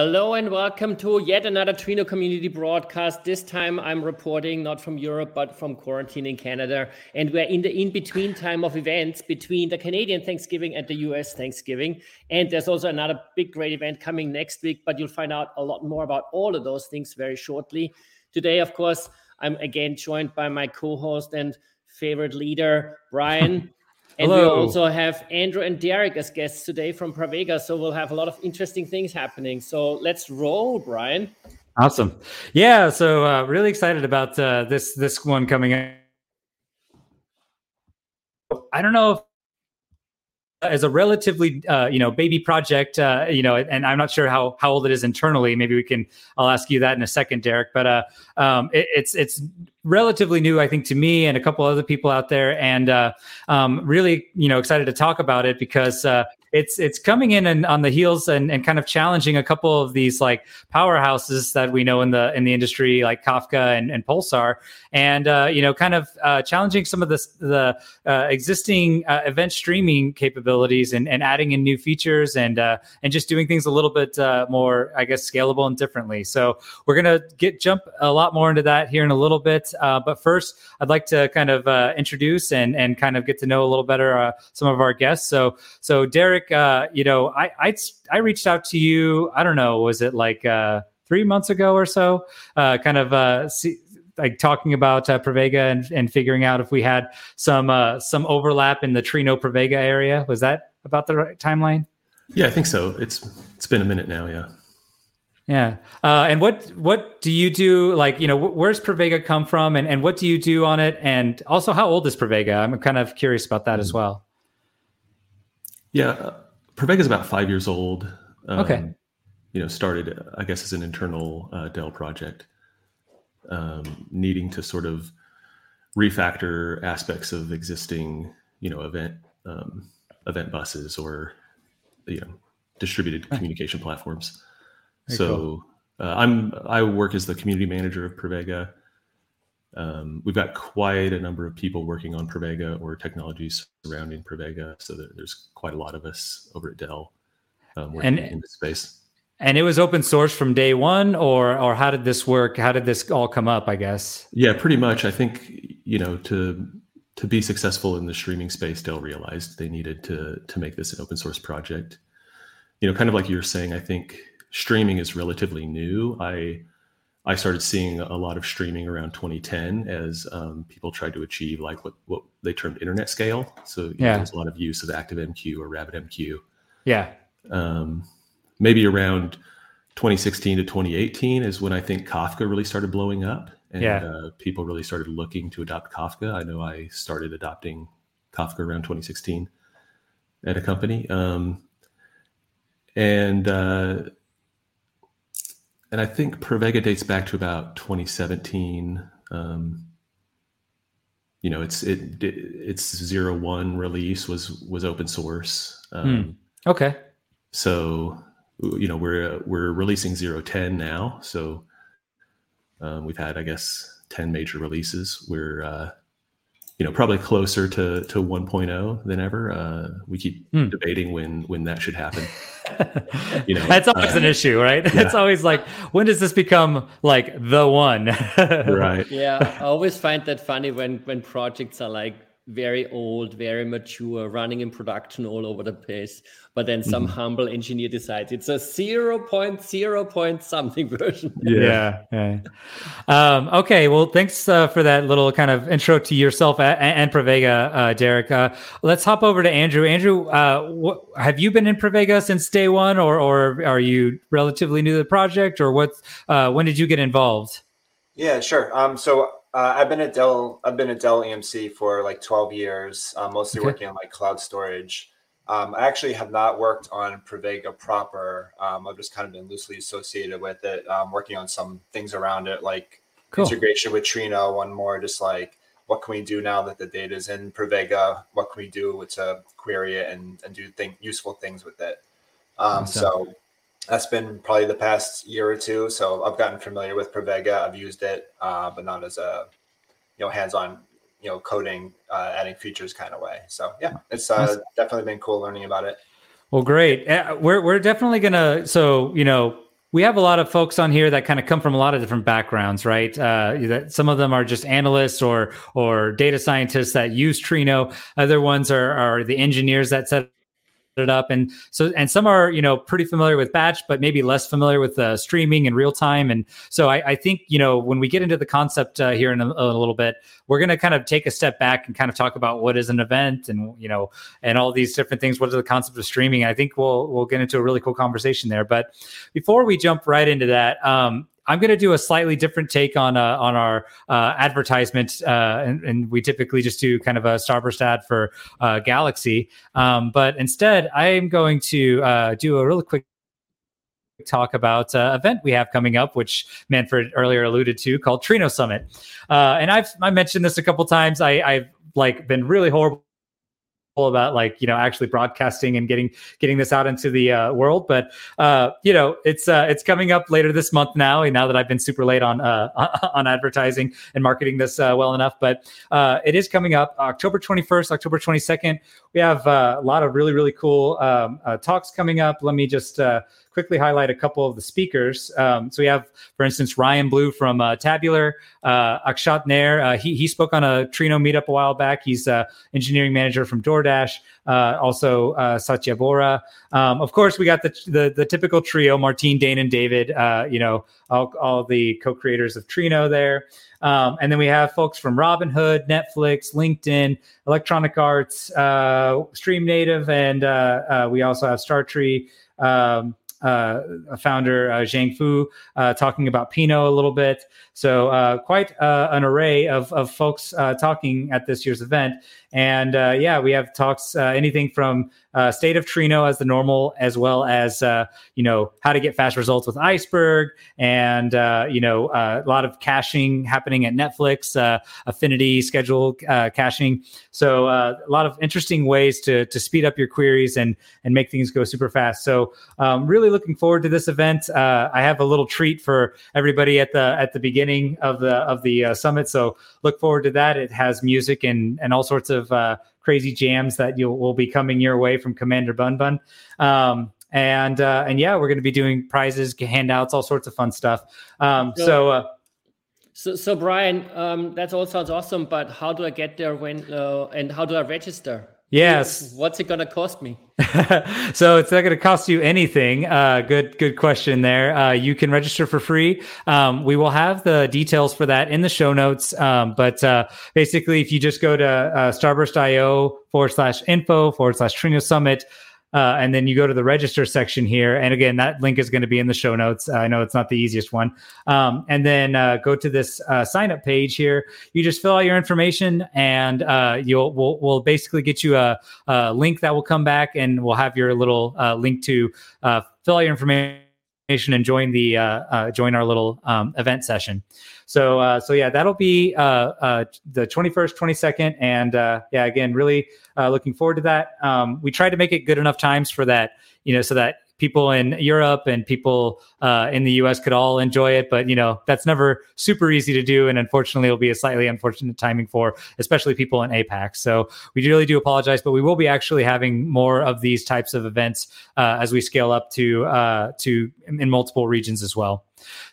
Hello and welcome to yet another Trino community broadcast. This time I'm reporting not from Europe but from quarantine in Canada. And we're in the in between time of events between the Canadian Thanksgiving and the US Thanksgiving. And there's also another big, great event coming next week, but you'll find out a lot more about all of those things very shortly. Today, of course, I'm again joined by my co host and favorite leader, Brian. And Hello. we also have Andrew and Derek as guests today from Pravega. So we'll have a lot of interesting things happening. So let's roll, Brian. Awesome. Yeah. So uh, really excited about uh, this this one coming up. I don't know if as a relatively uh, you know baby project uh, you know and i'm not sure how how old it is internally. Maybe we can i'll ask you that in a second derek. But uh, um, it, it's it's relatively new i think to me and a couple other people out there. And uh, um, really you know excited to talk about it because uh, it's it's coming in and on the heels and, and kind of challenging a couple of these like powerhouses that we know in the in the industry like Kafka and, and Pulsar and uh, you know kind of uh, challenging some of the the uh, existing uh, event streaming capabilities and, and adding in new features and uh, and just doing things a little bit uh, more I guess scalable and differently. So we're gonna get jump a lot more into that here in a little bit. but first, I'd like to kind of introduce and and kind of get to know a little better some of our guests. So so Derek Eric, uh, you know, I, I I reached out to you. I don't know, was it like uh, three months ago or so? Uh, kind of uh, see, like talking about uh, Pravega and, and figuring out if we had some uh, some overlap in the Trino Pravega area. Was that about the right timeline? Yeah, I think so. It's it's been a minute now. Yeah. Yeah. Uh, and what what do you do? Like, you know, where's Pravega come from, and and what do you do on it? And also, how old is Pravega? I'm kind of curious about that as well. Yeah, uh, Pravega is about five years old. Um, okay. You know, started I guess as an internal uh, Dell project, um, needing to sort of refactor aspects of existing you know event um, event buses or you know distributed communication platforms. Very so cool. uh, I'm I work as the community manager of Pravega. Um, we've got quite a number of people working on Pravega or technologies surrounding Pravega, so there's quite a lot of us over at Dell um, working and, in this space. And it was open source from day one, or or how did this work? How did this all come up? I guess. Yeah, pretty much. I think you know to to be successful in the streaming space, Dell realized they needed to to make this an open source project. You know, kind of like you were saying, I think streaming is relatively new. I I started seeing a lot of streaming around 2010 as um, people tried to achieve like what, what they termed internet scale. So yeah, know, a lot of use of ActiveMQ or RabbitMQ. Yeah. Um, maybe around 2016 to 2018 is when I think Kafka really started blowing up and yeah. uh, people really started looking to adopt Kafka. I know I started adopting Kafka around 2016 at a company. Um, and uh, and I think Pravega dates back to about 2017. Um, you know, it's it, it its zero one release was was open source. Um, hmm. Okay. So you know we're we're releasing zero ten now. So um, we've had I guess ten major releases. We're uh, you know probably closer to to 1.0 than ever. Uh, we keep hmm. debating when when that should happen. you know, that's always uh, an issue, right? Yeah. It's always like, when does this become like the one? right. Yeah, I always find that funny when when projects are like very old, very mature, running in production all over the place. But then some mm-hmm. humble engineer decides it's a 0. 0.0 point something version. Yeah. yeah. Um, okay. Well, thanks uh, for that little kind of intro to yourself and, and Pravega, uh, Derek. Uh, let's hop over to Andrew. Andrew, uh, wh- have you been in Pravega since day one, or, or are you relatively new to the project, or what? Uh, when did you get involved? Yeah, sure. Um, so uh, I've been at Dell. I've been at Dell EMC for like 12 years, uh, mostly okay. working on like cloud storage. Um, I actually have not worked on Pravega proper. Um, I've just kind of been loosely associated with it, um, working on some things around it, like cool. integration with Trino. One more, just like what can we do now that the data is in Pravega? What can we do to query it and, and do think useful things with it? Um. So that's been probably the past year or two. So I've gotten familiar with Pravega. I've used it, uh, but not as a you know hands-on you know coding, uh, adding features kind of way. So yeah, it's uh, definitely been cool learning about it. Well, great. Uh, we're we're definitely gonna. So you know, we have a lot of folks on here that kind of come from a lot of different backgrounds, right? Uh, that some of them are just analysts or or data scientists that use Trino. Other ones are are the engineers that set it up. And so and some are you know pretty familiar with batch but maybe less familiar with uh, streaming and real time. And so I, I, think you know when we get into the concept uh, here in a, a, little bit we're going to kind of take a step back and kind of talk about what is an event and you know and all these different things. What are the concepts of streaming? I think we'll we'll get into a really cool conversation there. But before we jump right into that um, I'm going to do a slightly different take on uh, on our uh, advertisement, uh, and, and, we typically just do kind of a Starburst ad for uh, Galaxy. Um, but instead, I am going to uh, do a really quick talk about uh, event we have coming up, which Manfred earlier alluded to, called Trino Summit. and I've I mentioned this a couple times. I, I've like been really horrible about like you know actually broadcasting and getting getting this out into the uh, world but uh, you know it's uh, it's coming up later this month now and now that i've been super late on uh, on advertising and marketing this uh, well enough but uh, it is coming up october 21st october 22nd we have a lot of really really cool um, talks coming up let me just quickly highlight a couple of the speakers. Um, so we have, for instance, Ryan Blue from uh, Tabular, uh, Akshat Nair. Uh, he, he spoke on a Trino meetup a while back. He's uh, engineering manager from DoorDash. Uh, also, uh, Satya Bora. Um, of course, we got the, the, the typical trio: Martin, Dain, and David. Uh, you know, all, all the co-creators of Trino there. Um, and then we have folks from Robinhood, Netflix, LinkedIn, Electronic Arts, uh, StreamNative, and uh, uh, we also have StarTree. Um, uh, founder Xiang Fu talking about Pinot a little bit. So quite an array of, of folks talking at this year's event. And uh, yeah, we have talks uh, anything from uh, state of Trino as the normal, as well as uh, you know how to get fast results with Iceberg, and uh, you know uh, a lot of caching happening at Netflix, Affinity schedule caching. So a lot of interesting ways to to speed up your queries and and make things go super fast. So um, really looking forward to this event. I have a little treat for everybody at the at the beginning of the of the summit. So look forward to that. It has music and and all sorts of uh, crazy jams that you will be coming your way from Commander Bun Bun. Um, and uh, and yeah, we're going to be doing prizes, handouts, all sorts of fun stuff. Um, so. so uh, so, so Brian, um, that all sounds awesome, but how do I get there when uh, and how do I register? Yes. What's it going to cost me? so it's not going to cost you anything. Uh, good, good question there. Uh, you can register for free. Um, we will have the details for that in the show notes. Um, but uh, basically, if you just go to uh, starburst.io forward slash info forward slash Trino Summit, uh, and then you go to the register section here. And again, that link is going to be in the show notes. Uh, I know it's not the easiest one. Um, and then uh, go to this uh, sign up page here. You just fill out your information, and uh, you'll we'll, we'll, basically get you a, a, link that will come back, and we'll have your little uh, link to fill out your information and join the uh join our little um, event session. So uh, so yeah, that'll be uh, uh, the 21st, 22nd, and uh, yeah, again, really uh, looking forward to that. Um, we tried to make it good enough times for that, you know, so that people in Europe and people uh, in the US could all enjoy it. But, you know, that's never super easy to do. And unfortunately, it'll be a slightly unfortunate timing for especially people in APAC. So we really do apologize, but we will be actually having more of these types of events uh, as we scale up to, uh, to in multiple regions as well.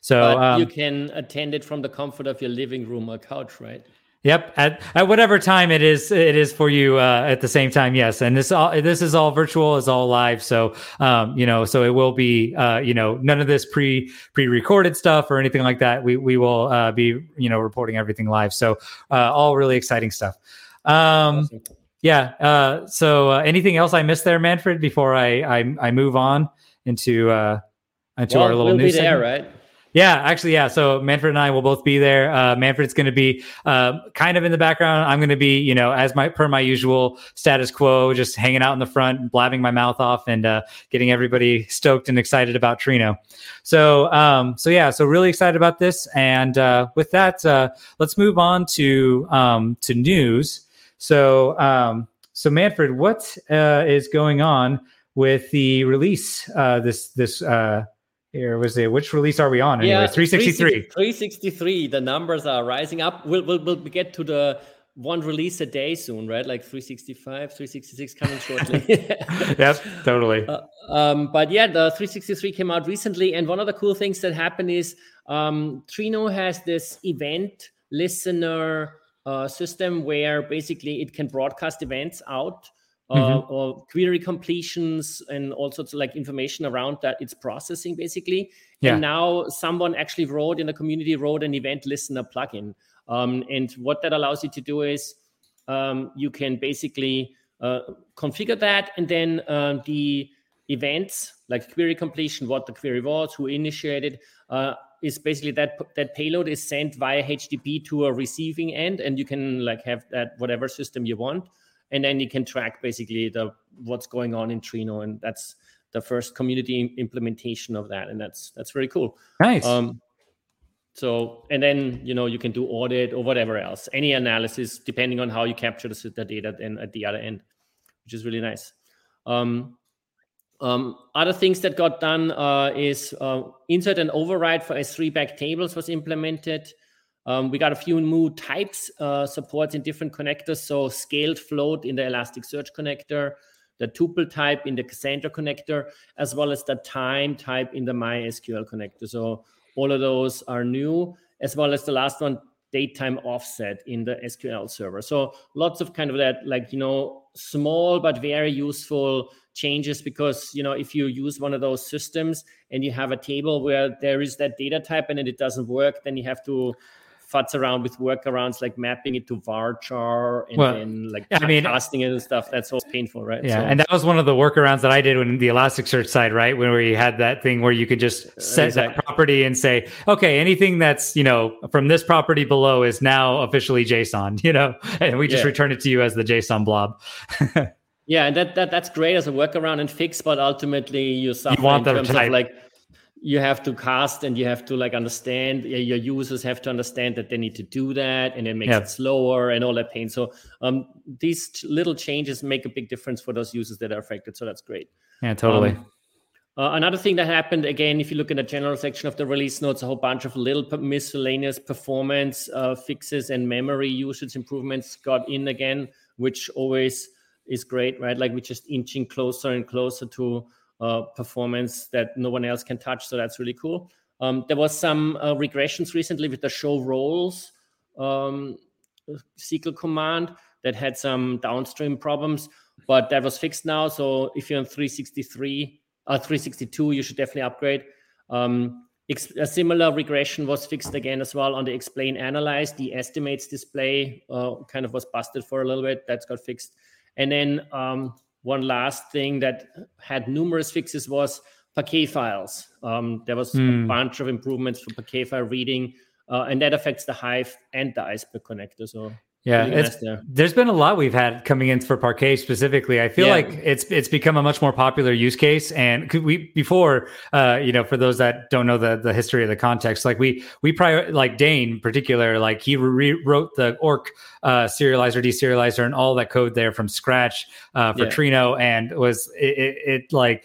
So um, you can attend it from the comfort of your living room or couch, right? Yep, at, at whatever time it is, it is for you uh, at the same time. Yes, and this all this is all virtual, is all live. So, um, you know, so it will be, uh, you know, none of this pre pre recorded stuff or anything like that. We we will uh, be, you know, reporting everything live. So, uh, all really exciting stuff. Um. Yeah. Uh, so, uh, anything else I missed there, Manfred? Before I I, I move on into uh, into well, our little we'll news be there, right? Yeah, actually, yeah. So Manfred and I will both be there. Uh, Manfred's going to be uh, kind of in the background. I'm going to be, you know, as my per my usual status quo, just hanging out in the front, blabbing my mouth off, and uh, getting everybody stoked and excited about Trino. So, um, so yeah, so really excited about this. And uh, with that, uh, let's move on to um, to news. So, um, so Manfred, what uh, is going on with the release this this here was it which release are we on anyway? yeah 363 363 the numbers are rising up we'll, we'll, we'll get to the one release a day soon, right? Like 365, 366 coming shortly. yep, totally. Uh, um, but yeah, the 363 came out recently, and one of the cool things that happened is um, Trino has this event listener uh, system where basically it can broadcast events out. Uh, mm-hmm. or query completions and all sorts of like information around that it's processing basically yeah. and now someone actually wrote in the community wrote an event listener plugin um, and what that allows you to do is um, you can basically uh, configure that, and then uh, the events like query completion, what the query was, who initiated, uh, is basically that that payload is sent via HTTP to a receiving end, and you can like have that whatever system you want, and then you can track basically the what's going on in Trino, and that's the first community implementation of that, and that's that's very cool. Nice. Um, so, and then, you know, you can do audit or whatever else, any analysis, depending on how you capture the, the data then at the other end, which is really nice. Um, um, other things that got done uh, is uh, insert and override for S3 back tables was implemented. Um, we got a few new types uh, supports in different connectors. So scaled float in the Elasticsearch connector, the tuple type in the Cassandra connector, as well as the time type in the MySQL connector. So all of those are new, as well as the last one, datetime offset in the SQL server. So lots of kind of that, like, you know, small but very useful changes because, you know, if you use one of those systems and you have a table where there is that data type and it doesn't work, then you have to futz around with workarounds like mapping it to varchar and well, then like I mean, casting it and stuff. That's all painful, right? Yeah, so, and that was one of the workarounds that I did when the Elasticsearch side, right? When we had that thing where you could just set exactly. that property and say, okay, anything that's you know from this property below is now officially JSON, you know, and we just yeah. return it to you as the JSON blob. yeah, and that, that that's great as a workaround and fix, but ultimately you suffer you in terms type. of like you have to cast and you have to like understand your users have to understand that they need to do that and it makes it slower and all that pain. So um, these little changes make a big difference for those users that are affected so that's great. Yeah totally. Um, uh, another thing that happened again if you look in the general section of the release notes a whole bunch of little miscellaneous performance uh, fixes and memory usage improvements got in again which always is great right? Like we're just inching closer and closer to uh, performance that no one else can touch. So that's really cool. Um, there was some uh, regressions recently with the show roles um, SQL command that had some downstream problems, but that was fixed now. So if you're on 363, uh, 362, you should definitely upgrade. Um, a similar regression was fixed again as well on the explain analyze. The estimates display uh, kind of was busted for a little bit. That's got fixed. And then um, one last thing that had numerous fixes was Parquet files. Um, there was mm. a hmm. bunch of improvements for Parquet file reading, uh, and that affects the Hive and the Iceberg connector. So yeah, there. there's been a lot we've had coming in for Parquet specifically. I feel yeah. like it's it's become a much more popular use case. And could we before, uh, you know, for those that don't know the the history of the context, like we we prior like Dain in particular, like he rewrote the Orc uh, serializer, deserializer, and all that code there from scratch uh, for yeah. Trino, and was it, it, it like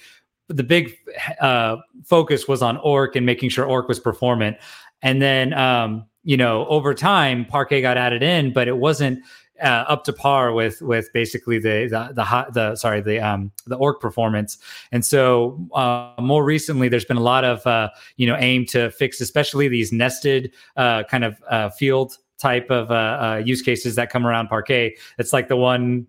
the big uh, focus was on Orc and making sure Orc was performant. And then um, you know, over time, Parquet got added in, but it wasn't uh, up to par with with basically the the the, the sorry the um the orc performance. And so uh, more recently there's been a lot of uh, you know aim to fix especially these nested uh, kind of uh, field type of uh, use cases that come around parquet. It's like the one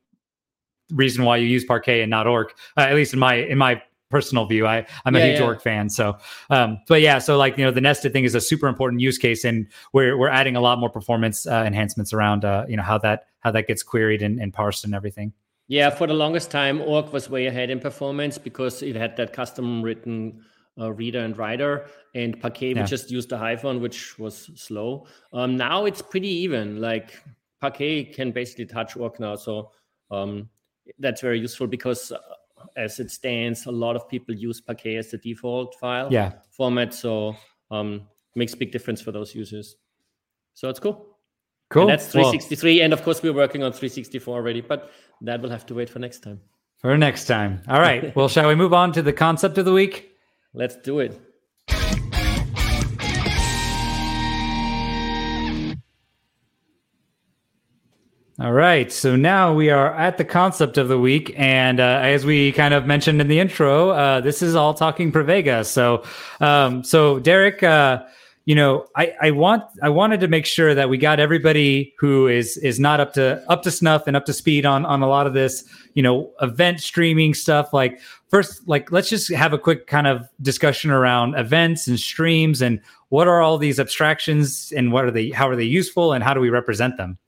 reason why you use parquet and not orc at least in my in my personal view. I I'm yeah, a huge yeah. orc fan. So, um, but yeah, so like you know, the nested thing is a super important use case, and we're we're adding a lot more performance uh, enhancements around uh, you know how that how that gets queried and, and parsed and everything. Yeah, for the longest time, orc was way ahead in performance because it had that custom written uh, reader and writer, and Parquet yeah. just used the one, which was slow. Um, now it's pretty even. Like Parquet can basically touch orc now, so um, that's very useful because uh, as it stands, a lot of people use Parquet as the default file yeah. format. So um, makes big difference for those users. So it's cool. Cool. And that's 363. Well, and of course, we're working on 364 already, but that will have to wait for next time. For next time. All right. well, shall we move on to the concept of the week? Let's do it. All right. So now we are at the concept of the week. And uh, as we kind of mentioned in the intro, uh, this is all talking Pravega. So, um, so Derek, uh, you know, I, I want I wanted to make sure that we got everybody who is is not up to up to snuff and up to speed on on a lot of this, you know, event streaming stuff. Like first, like let's just have a quick kind of discussion around events and streams and what are all these abstractions and what are they how are they useful and how do we represent them?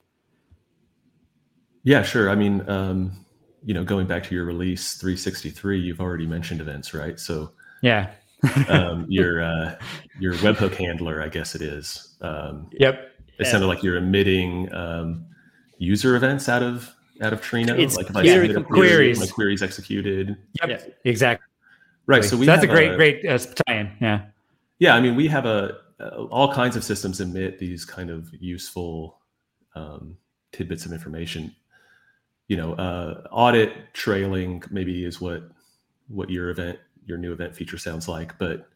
Yeah, sure. I mean, um, you know, going back to your release 363, you've already mentioned events, right? So yeah, um, your uh, your webhook handler, I guess it is. Um, yep. It sounded like you're emitting um, user events out of out of Trino. It's like if query, I queries, my queries executed. Yep. Yeah. Exactly. Right. So we that's a have great great uh, tie-in. Yeah. Yeah, I mean, we have a, uh, all kinds of systems emit these kind of useful um, tidbits of information. You know, uh, audit trailing maybe is what what your event, your new event feature sounds like, but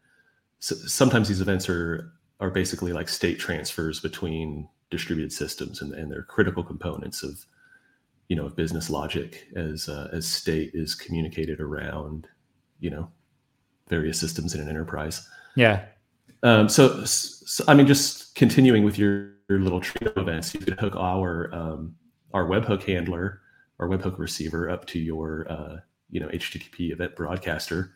s- sometimes these events are are basically like state transfers between distributed systems, and, and they're critical components of you know of business logic as uh, as state is communicated around you know various systems in an enterprise. Yeah. Um, so, so, I mean, just continuing with your, your little Trino events, you could hook our um, our webhook handler, our webhook receiver, up to your uh, you know HTTP event broadcaster.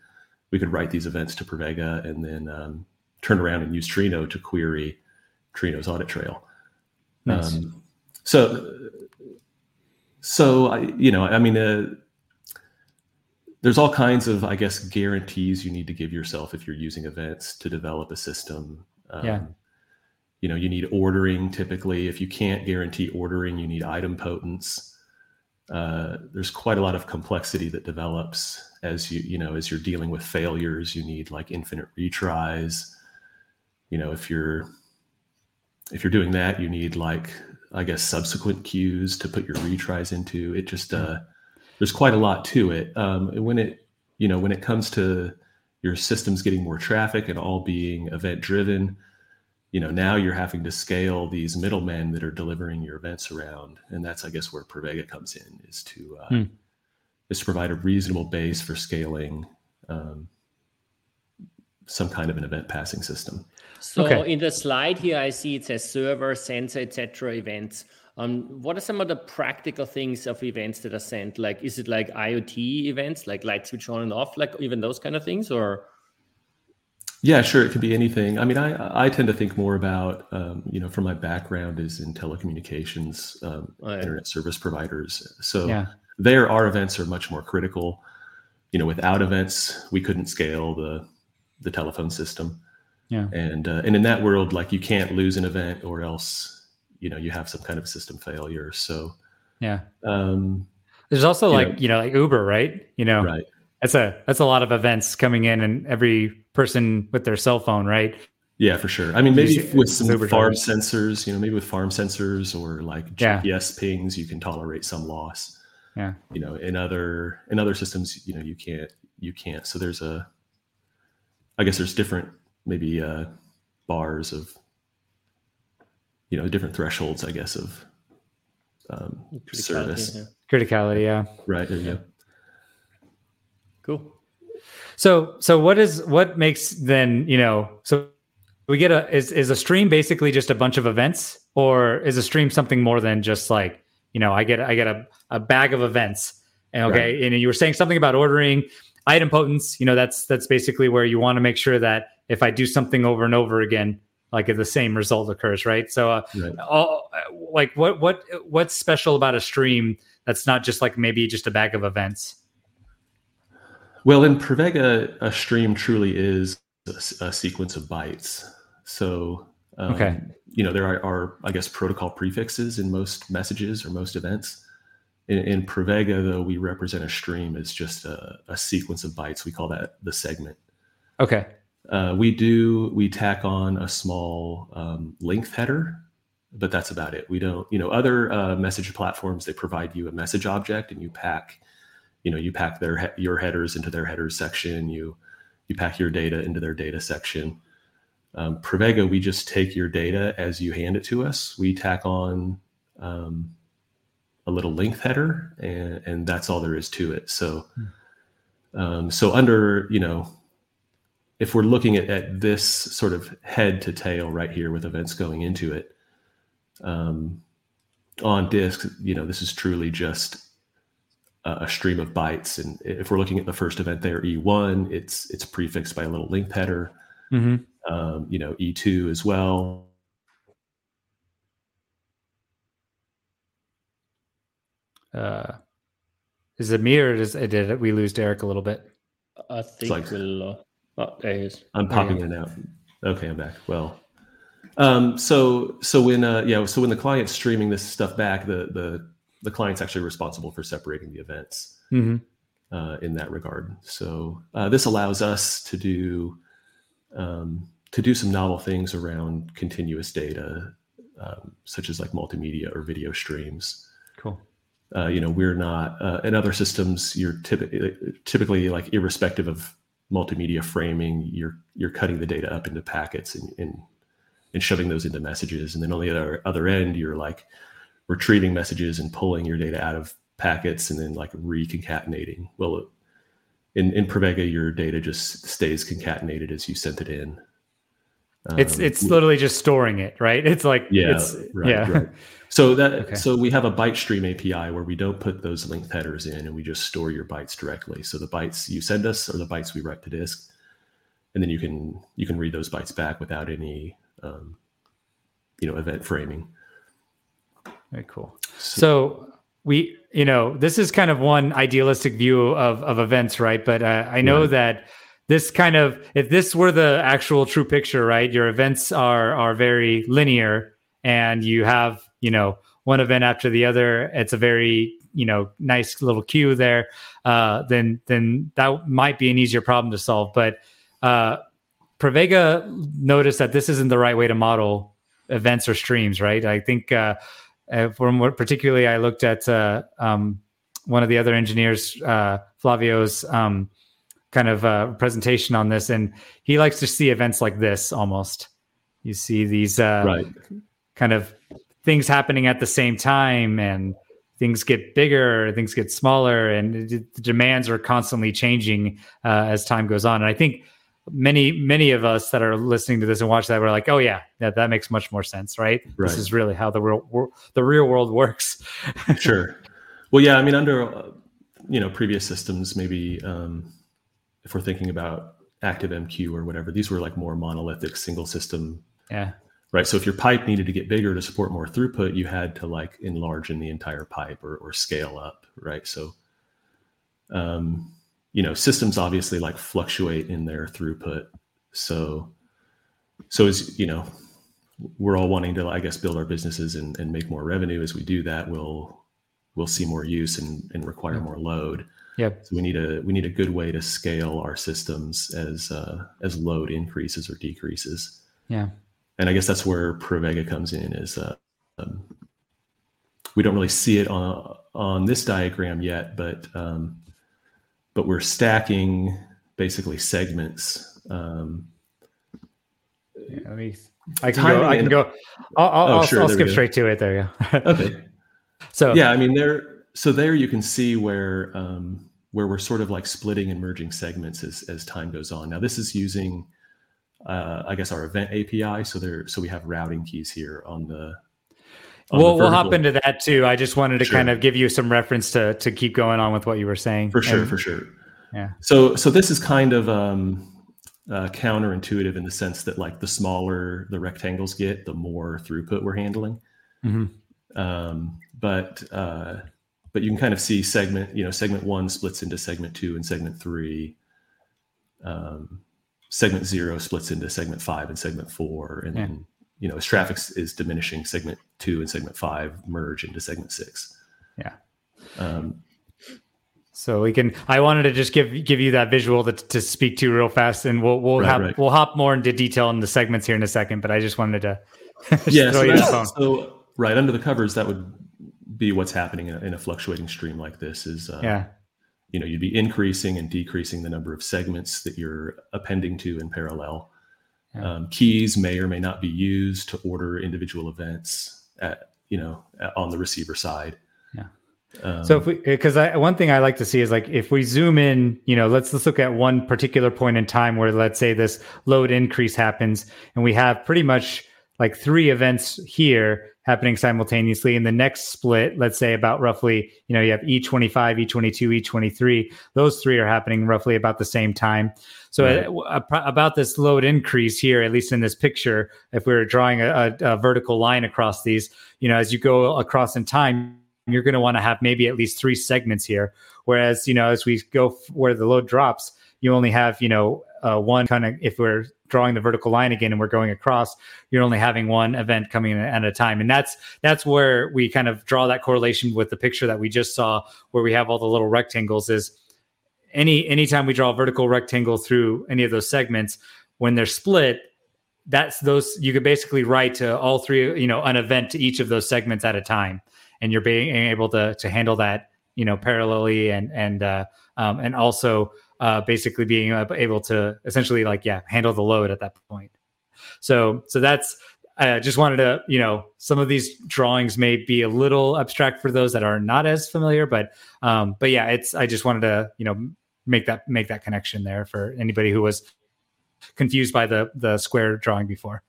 We could write these events to Pravega and then um, turn around and use Trino to query Trino's audit trail. Nice. Um, so, so I, you know, I mean, uh, there's all kinds of, I guess, guarantees you need to give yourself if you're using events to develop a system. Um, Yeah. You know, you need ordering typically. If you can't guarantee ordering, you need item idempotence. Uh, there's quite a lot of complexity that develops as you, you know, as you're dealing with failures. You need like infinite retries. You know, if you're if you're doing that, you need like I guess subsequent queues to put your retries into. It just uh, there's quite a lot to it. Um, when it you know when it comes to your systems getting more traffic and all being event driven, you know now you're having to scale these middlemen that are delivering your events around, and that's I guess where Pravega comes in is to uh, Hmm. is to provide a reasonable base for scaling um, some kind of an event passing system. So Okay. in the slide here, I see it says server, sensor, etc. events. Um, what are some of the practical things of events that are sent? Like, is it like IoT events, like light switch on and off, like even those kind of things, or? Yeah, sure. It could be anything. I mean, I I tend to think more about um, you know, from my background is in telecommunications, um, Oh, yeah. internet service providers. So Yeah. there, our events are much more critical. You know, without events, we couldn't scale the the telephone system. Yeah. And uh, and in that world, like you can't lose an event, or else you know you have some kind of system failure. So Yeah. um, There's also You like, know- you know, like Uber, right? You know, right. that's a that's a lot of events coming in and every person with their cell phone, right? Yeah, for sure. I mean, maybe Use- with some Uber farm drivers. sensors, you know, maybe with farm sensors or like Yeah. GPS pings, you can tolerate some loss. Yeah. You know, in other in other systems, you know, you can't you can't. So there's a, I guess there's different maybe uh, bars of, you know, different thresholds, I guess, of um, Criticality, service. yeah. Criticality, yeah. Right. There you go. Cool. So so what is what makes then, you know, so we get a is is a stream basically just a bunch of events or is a stream something more than just like, you know, I get I get a, a bag of events. And okay, and you were saying something about ordering idempotence, you know, that's that's basically where you want to make sure that if I do something over and over again, like the same result occurs, right? So uh, Right. all, like what what what's special about a stream that's not just like maybe just a bag of events? Well, in Pravega, a stream truly is a sequence of bytes. So, um, Okay. you know, there are, are, I guess, protocol prefixes in most messages or most events. In, in Pravega, though, we represent a stream as just a, a sequence of bytes. We call that the segment. Okay. Uh, we do we tack on a small um, length header, but that's about it. We don't, you know, other uh, message platforms they provide you a message object and you pack, you know, you pack their your headers into their headers section. You you pack your data into their data section. Um, Pravega, we just take your data as you hand it to us. We tack on um, a little length header, and, and that's all there is to it. So, um, so under you know, if we're looking at, at this sort of head to tail right here with events going into it, um, on disk, you know, this is truly just a, a stream of bytes. And if we're looking at the first event there, E1, it's it's prefixed by a little length header. Mm-hmm. Um, you know, E2 as well. Uh, is it me or does, did we lose Derek a little bit? I think like- we'll. Uh, oh, there he is. I'm There you popping in and out. Okay, I'm back. Well, um, so so when uh, yeah, so when the client's streaming this stuff back, the the the client's actually responsible for separating the events Mm-hmm. uh, in that regard. So uh, this allows us to do um, to do some novel things around continuous data, um, such as like multimedia or video streams. Cool. Uh, you know, we're not uh, in other systems. You're typically typically like irrespective of multimedia framing, you're you're cutting the data up into packets and and, and shoving those into messages, and then on the other other end, you're like retrieving messages and pulling your data out of packets and then like reconcatenating. Well, in in Pravega, your data just stays concatenated as you sent it in. It's Um, it's literally just storing it, right? It's like yeah, it's, right, yeah. right. So that Okay. so we have a byte stream API where we don't put those length headers in and we just store your bytes directly. So the bytes you send us are the bytes we write to disk, and then you can you can read those bytes back without any um, you know event framing. Very cool. So we, you know, this is kind of one idealistic view of of events, right? But uh, I know Right. that this kind of, if this were the actual true picture, right? Your events are are very linear, and you have, you know, one event after the other. It's a very, you know, nice little queue there. Uh, then then that might be an easier problem to solve. But uh, Pravega noticed that this isn't the right way to model events or streams, right? I think. Uh, uh, from what particularly I looked at uh, um, one of the other engineers, uh, Flavio's um, kind of uh, presentation on this, and he likes to see events like this almost. You see these uh, right. kind of things happening at the same time, and things get bigger, things get smaller, and the demands are constantly changing uh, as time goes on. And I think many many of us that are listening to this and watch that we're like, oh yeah, that that makes much more sense, right? Right. This is really how the real the real world works. sure. Well, yeah. I mean, under uh, you know previous systems, maybe um, if we're thinking about ActiveMQ or whatever, these were like more monolithic single system Yeah, right so if your pipe needed to get bigger to support more throughput you had to like enlarge in the entire pipe or, or scale up right so um, you know systems obviously like fluctuate in their throughput. So so as you know we're all wanting to i guess build our businesses and, and make more revenue. As we do that we'll we'll see more use and, and require more load. Yeah so we need a we need a good way to scale our systems as uh, as load increases or decreases. Yeah, and I guess that's where Pravega comes in. Is uh, um, we don't really see it on on this diagram yet, but um, but we're stacking basically segments. Um, yeah. Let me. I can go. I can go. I'll, I'll, Oh, I'll, sure, I'll skip straight to it. There you go. okay, so yeah, I mean there. So there you can see where um, where we're sort of like splitting and merging segments as as time goes on. Now this is using. Uh, I guess our event API. So there, so we have routing keys here on the. We'll we'll hop into that too. I just wanted to Sure. kind of give you some reference to to keep going on with what you were saying. for sure And- for sure Yeah. so so this is kind of um uh, counterintuitive in the sense that like the smaller the rectangles get the more throughput we're handling Mhm. um but uh but you can kind of see segment you know segment one splits into segment two and segment three um segment zero splits into segment five and segment four and Yeah. then you know as traffic is diminishing segment two and segment five merge into segment six Yeah. um So we can. I wanted to just give give you that visual to, to speak to real fast, and we'll we'll Right, have right. we'll hop more into detail in the segments here in a second. But I just wanted to just yeah, so, so right under the covers, that would be what's happening in a, in a fluctuating stream like this. Is uh, Yeah, you know you'd be increasing and decreasing the number of segments that you're appending to in parallel. Yeah. Um, keys may or may not be used to order individual events at you know at- on the receiver side. Yeah. Um, so if we, because one thing I like to see is like if we zoom in, you know, let's let's look at one particular point in time where let's say this load increase happens, and we have pretty much like three events here happening simultaneously. In the next split, let's say about roughly, you know, you have E25, E22, E23. Those three are happening roughly about the same time. So right. uh, about this load increase here, at least in this picture, if we were drawing a, a, a vertical line across these, you know, as you go across in time, you're going to want to have maybe at least three segments here. Whereas, you know, as we go f- where the load drops, you only have, you know, uh, one kind of, if we're drawing the vertical line again and we're going across, you're only having one event coming in at a time. And that's, that's where we kind of draw that correlation with the picture that we just saw where we have all the little rectangles is any, anytime we draw a vertical rectangle through any of those segments, when they're split, that's those you could basically write to all three, you know, an event to each of those segments at a time and you're being able to to handle that you know parallelly and and uh, um, and also uh, basically being able to essentially like yeah handle the load at that point. So so that's I just wanted to you know some of these drawings may be a little abstract for those that are not as familiar, but um, but yeah, it's I just wanted to you know make that make that connection there for anybody who was confused by the the square drawing before.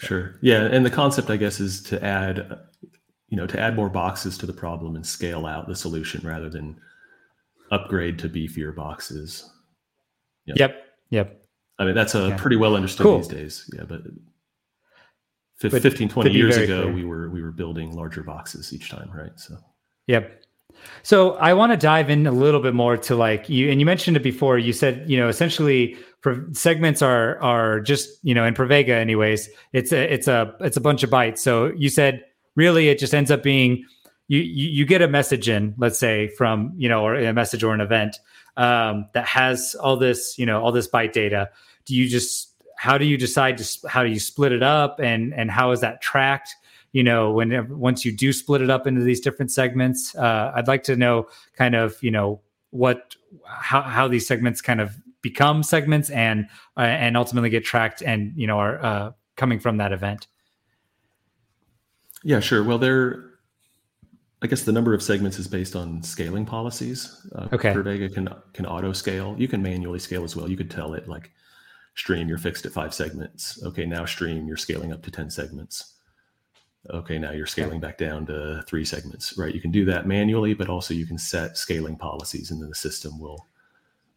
Sure. Yeah, and the concept I guess is to add you know to add more boxes to the problem and scale out the solution rather than upgrade to beefier boxes yep yep, yep. i mean that's a pretty well understood cool. these days yeah but, but 15 20 years ago clear. we were we were building larger boxes each time right so yep so I want to dive in a little bit more to like you, and you mentioned it before. You said you know essentially for segments are are just you know in Pravega anyways. It's a it's a it's a bunch of bytes. So you said really it just ends up being you, you, you get a message in, let's say from you know, or a message or an event um, that has all this, you know, all this byte data. Do you just how do you decide to how do you split it up and and how is that tracked? You know, when once you do split it up into these different segments, uh, I'd like to know kind of you know what how how these segments kind of become segments and uh, and ultimately get tracked and you know are uh, coming from that event. Yeah, sure. Well, there, I guess the number of segments is based on scaling policies. Uh, okay. Pravega can can auto scale. You can manually scale as well. You could tell it like, stream, you're fixed at five segments. Okay, now stream, you're scaling up to ten segments. Okay, now you're scaling back down to three segments. Right. You can do that manually, but also you can set scaling policies, and then the system will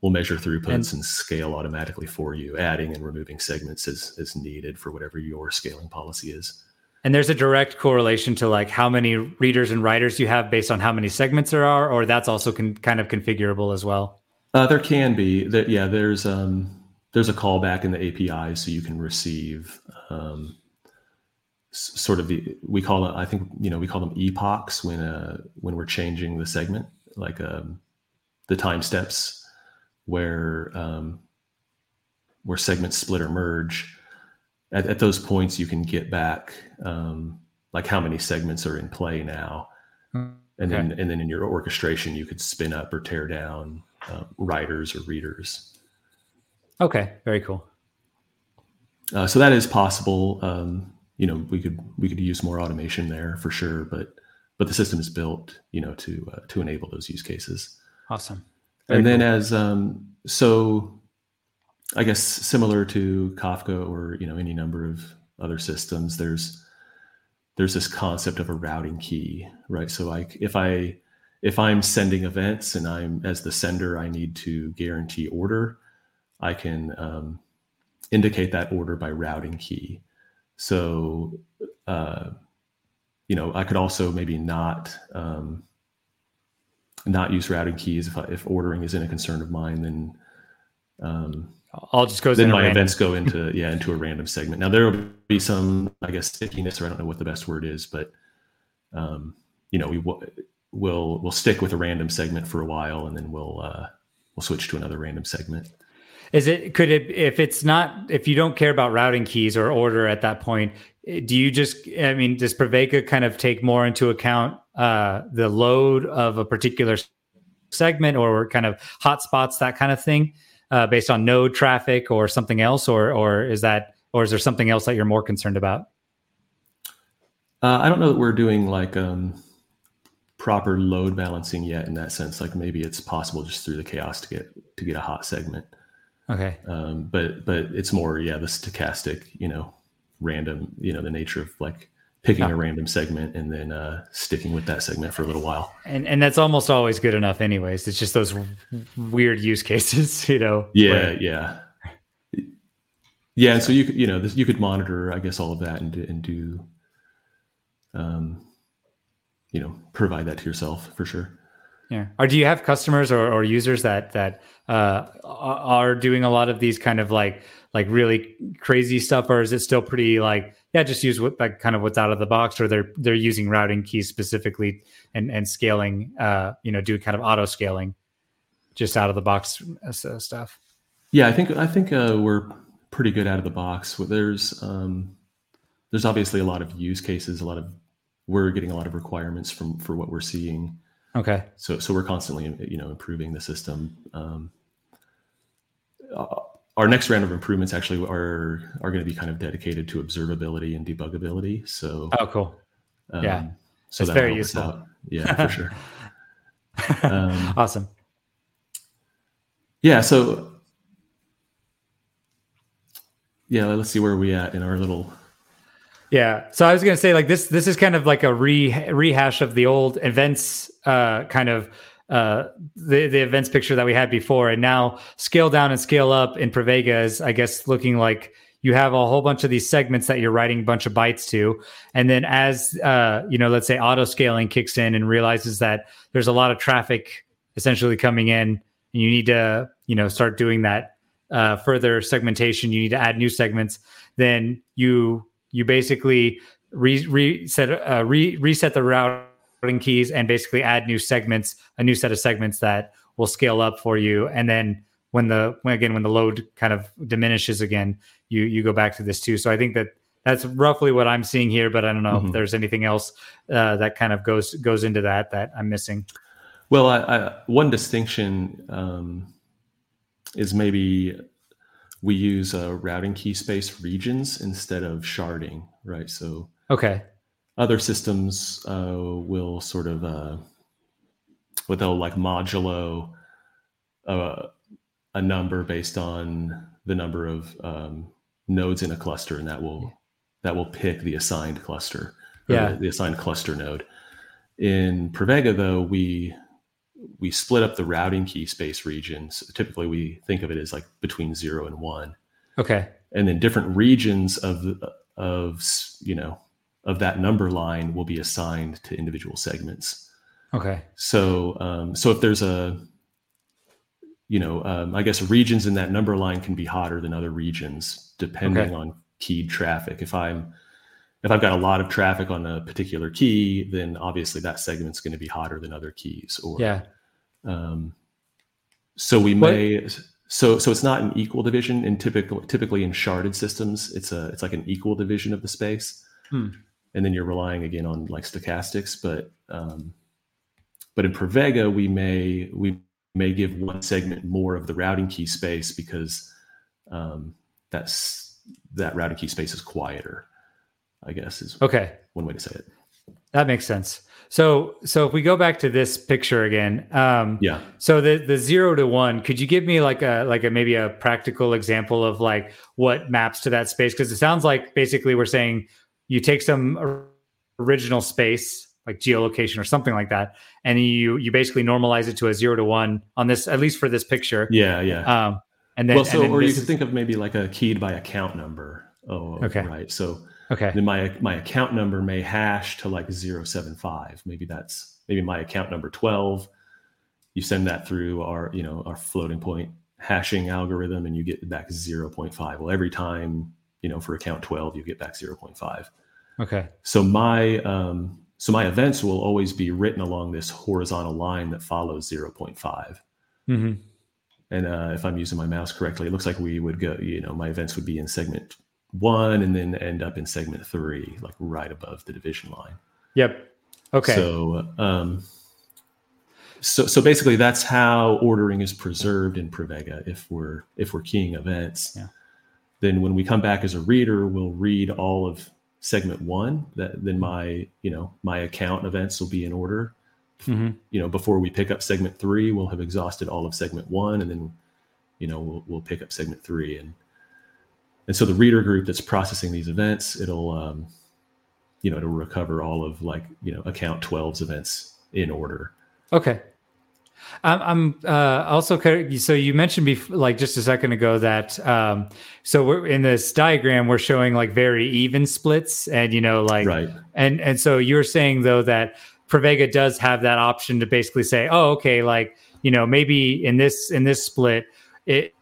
will measure throughputs and, and scale automatically for you, adding and removing segments as as needed for whatever your scaling policy is. And there's a direct correlation to like how many readers and writers you have based on how many segments there are, or that's also con- kind of configurable as well. Uh, there can be that. Yeah, there's um, there's a callback in the API, so you can receive um, sort of the we call it. I think you know we call them epochs when uh, when we're changing the segment, like um, the time steps where um, where segments split or merge. At, at those points you can get back um, like how many segments are in play now. And then and then in your orchestration you could spin up or tear down uh, writers or readers. Okay. Very cool. Uh, so that is possible um, you know we could we could use more automation there for sure but but the system is built you know to uh, to enable those use cases awesome very and then cool. as um, so I guess similar to Kafka or you know any number of other systems, there's there's this concept of a routing key, right? So like if I if I'm sending events and I'm as the sender, I need to guarantee order, I can um, indicate that order by routing key. So uh, you know I could also maybe not um, not use routing keys if I, if ordering isn't a concern of mine, then um, all just goes. Then my events go into yeah into a random segment. Now there will be some I guess stickiness, or I don't know what the best word is, but um, you know we will we'll we'll stick with a random segment for a while, and then we'll uh, we'll switch to another random segment. Is it could it if it's not if you don't care about routing keys or order at that point? Do you just I mean does Pravega kind of take more into account uh, the load of a particular segment or kind of hotspots that kind of thing? uh, based on node traffic or something else, or or is that or is there something else that you're more concerned about? Uh, I don't know that we're doing like um, proper load balancing yet in that sense. Like maybe it's possible just through the chaos to get to get a hot segment. Okay. Um, but but it's more yeah the stochastic you know random you know the nature of like picking Yeah. a random segment and then uh, sticking with that segment for a little while. And and that's almost always good enough, anyways. It's just those weird use cases, you know. Yeah, where- yeah, yeah. And so you could, you know, this, you could monitor, I guess, all of that and and do, um, you know, provide that to yourself for sure. Yeah. Or do you have customers or, or users that that uh, are are doing a lot of these kind of like like really crazy stuff, or is it still pretty like yeah, just use what like kind of what's out of the box, or they're they're using routing keys specifically and and scaling, uh, you know, do kind of auto scaling, just out of the box uh, stuff. Yeah, I think I think uh, we're pretty good out of the box. There's um, there's obviously a lot of use cases, a lot of we're getting a lot of requirements from for what we're seeing. Okay. so so we're constantly you know improving the system um, uh, our next round of improvements actually are are going to be kind of dedicated to observability and debuggability so Oh, cool. um, yeah. so It's very useful. out. yeah for sure um, awesome. yeah so yeah let's see where we at in our little Yeah. So I was going to say like this this is kind of like a re- rehash of the old events uh kind of uh the the events picture that we had before and now scale down and scale up in Pravega is I guess looking like you have a whole bunch of these segments that you're writing a bunch of bytes to and then as uh you know let's say auto scaling kicks in and realizes that there's a lot of traffic essentially coming in and you need to you know start doing that uh, further segmentation you need to add new segments then you you basically re- reset uh, re- reset the routing keys and basically add new segments a new set of segments that will scale up for you. And then when the when again when the load kind of diminishes again you you go back to this too. So i think that that's roughly what i'm seeing here but i don't know Mhm. if there's anything else uh, that kind of goes goes into that that i'm missing. Well, I, I, one distinction um, is maybe we use uh, routing key space regions instead of sharding, right? So okay other systems uh, will sort of uh, what they'll like modulo uh, a number based on the number of um, nodes in a cluster, and that will that will pick the assigned cluster, Yeah. the, the assigned cluster node. In Pravega, though, we we split up the routing key space regions. Typically, we think of it as like between zero and one. Okay. And then different regions of of you know of that number line will be assigned to individual segments. Okay. So um, so if there's a you know um, i guess regions in that number line can be hotter than other regions depending Okay. on keyed traffic. If i'm if i've got a lot of traffic on a particular key then obviously that segment's going to be hotter than other keys or yeah um, so we What- may so so it's not an equal division in typical typically in sharded systems. It's a it's like an equal division of the space. Hmm. and then you're relying again on like stochastics but um, but in Pravega we may we may give one segment more of the routing key space because um, that's that routing key space is quieter I guess is okay. one way to say it. That makes sense so so if we go back to this picture again um yeah So the the zero to one, could you give me like a like a maybe a practical example of like what maps to that space? Because it sounds like basically we're saying you take some original space like geolocation or something like that, and you you basically normalize it to a zero to one on this at least for this picture. yeah yeah Um, and then well so then or you could think of maybe like a keyed by account number oh Okay. right so okay. Then my my account number may hash to like 075 maybe that's maybe my account number 12 you send that through our you know our floating point hashing algorithm and you get back 0.5 well every time you know for account 12 you get back 0.5 okay. So my um so my events will always be written along this horizontal line that follows 0.5 Mm-hmm. and uh, if I'm using my mouse correctly, it looks like we would go, you know, my events would be in segment one and then end up in segment three, like right above the division line. yep okay So, um, so, so basically that's how ordering is preserved in Pravega. If we're, if we're keying events, Yeah. then when we come back as a reader, we'll read all of segment one that then my, you know, my account events will be in order mm-hmm. you know before we pick up segment three, we'll have exhausted all of segment one, and then you know we'll we'll pick up segment three, and and so the reader group that's processing these events, it'll um, you know it'll recover all of like you know account 12's events in order. Okay. I'm, I'm uh, also so you mentioned before, like just a second ago that um, so we're in this diagram we're showing like very even splits and you know like right and and so you're saying though that Pravega does have that option to basically say oh okay like you know maybe in this in this split it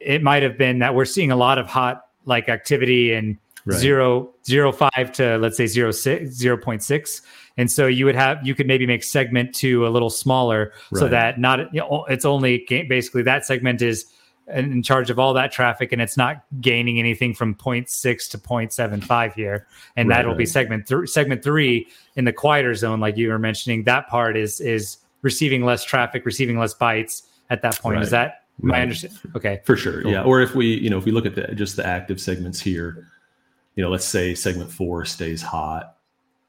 it might have been that we're seeing a lot of hot like activity in right. zero zero five to let's say zero six zero point six. And so you would have you could maybe make segment two a little smaller right. so that not you know, it's only basically that segment is in charge of all that traffic and it's not gaining anything from 0.6 to 0.75 here. And right, that'll be segment three segment three in the quieter zone like you were mentioning. That part is is receiving less traffic receiving less bytes at that point. Is that my understanding okay for sure cool. yeah or if we you know if we look at the just the active segments here you know let's say segment four stays hot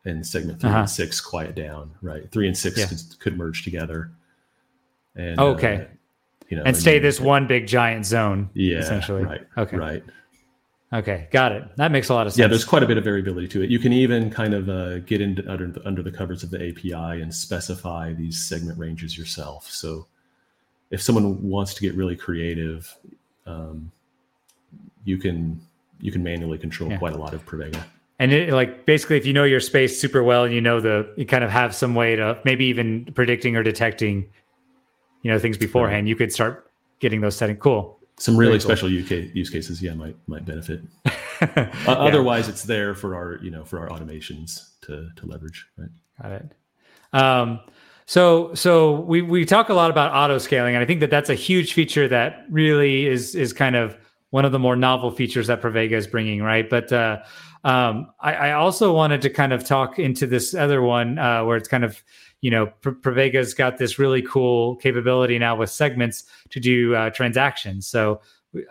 and segment 3 uh-huh. and six quiet down, right? Three and six yeah. could, could, merge together. And okay, uh, you know, and stay this one big giant zone. Yeah, essentially. Right. Okay. Right. Okay, got it. That makes a lot of sense. Yeah, there's quite a bit of variability to it. You can even kind of uh, get into under the, under the covers of the API and specify these segment ranges yourself. So, if someone wants to get really creative, um, you can you can manually control yeah. quite a lot of Pravega. And it, like basically if you know your space super well and you know the you kind of have some way to maybe even predicting or detecting you know things beforehand you could start getting those settings cool. Some really cool. special use cases yeah might might benefit. Yeah. otherwise it's there for our you know for our automations to to leverage right? Got it. Um so so we we talk a lot about auto scaling and i think that that's a huge feature that really is is kind of one of the more novel features that Pravega is bringing right but uh um, I, I, also wanted to kind of talk into this other one uh, where it's kind of, you know, Pravega's got this really cool capability now with segments to do uh, transactions. So,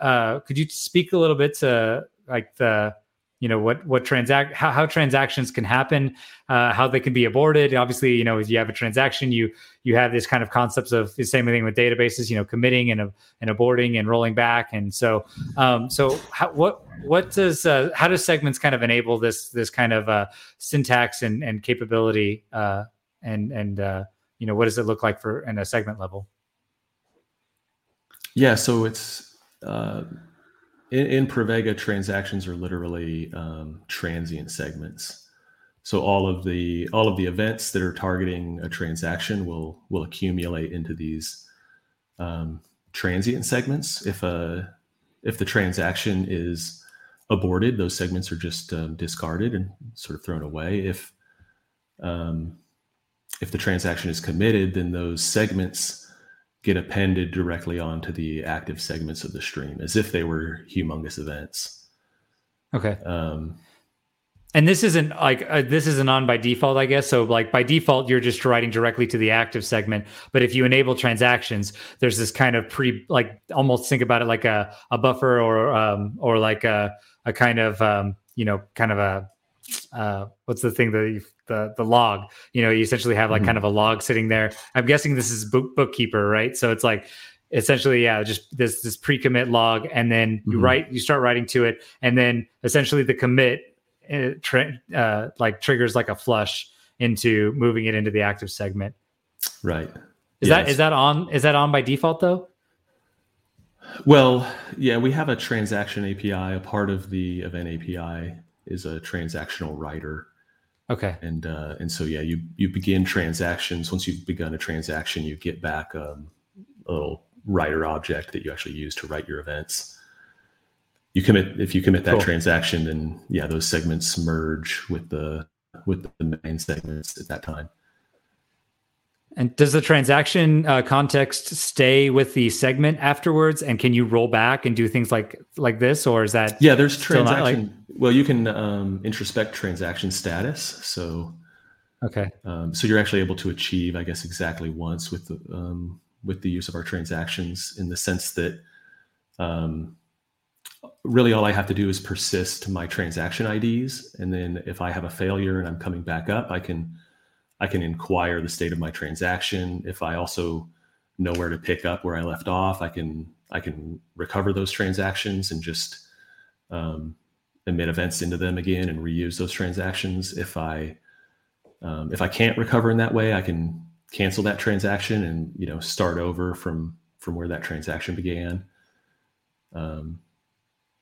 uh, could you speak a little bit to like the you know what what transact how, how transactions can happen uh, how they can be aborted. Obviously you know if you have a transaction you you have this kind of concepts of the same thing with databases you know committing and and aborting and rolling back. And so um, so how, what what does uh, how does segments kind of enable this this kind of uh, syntax and and capability uh, and and uh, you know what does it look like for in a segment level? Yeah so it's uh, in, in Pravega, transactions are literally um, transient segments. So all of the all of the events that are targeting a transaction will will accumulate into these um, transient segments. If a if the transaction is aborted, those segments are just um, discarded and sort of thrown away. If um, if the transaction is committed, then those segments get appended directly onto the active segments of the stream as if they were humongous events. Okay. Um, and this isn't like uh, this isn't on by default, I guess. So like by default, you're just writing directly to the active segment. But if you enable transactions, there's this kind of pre like almost think about it like a, a buffer or um, or like a a kind of um, you know kind of a uh, what's the thing that you the the log. You know, you essentially have like mm-hmm. kind of a log sitting there. I'm guessing this is book, bookkeeper, right? So it's like essentially yeah just this this pre-commit log and then you mm-hmm. write you start writing to it and then essentially the commit uh, uh, like triggers like a flush into moving it into the active segment right is yes. that is that on is that on by default though well yeah we have a transaction api a part of the event api is a transactional writer Okay. And uh, and so yeah, you you begin transactions. Once you've begun a transaction, you get back um, a little writer object that you actually use to write your events. You commit if you commit that cool. transaction, then yeah, those segments merge with the with the main segments at that time. And does the transaction uh, context stay with the segment afterwards? And can you roll back and do things like like this, or is that yeah? There's transaction. Like... Well, you can um, introspect transaction status. So okay. Um, so you're actually able to achieve, I guess, exactly once with the um, with the use of our transactions in the sense that um, really all I have to do is persist my transaction IDs, and then if I have a failure and I'm coming back up, I can I can inquire the state of my transaction. If I also know where to pick up where I left off, I can I can recover those transactions and just um, emit events into them again and reuse those transactions. If I um, if I can't recover in that way, I can cancel that transaction and you know start over from from where that transaction began. Um,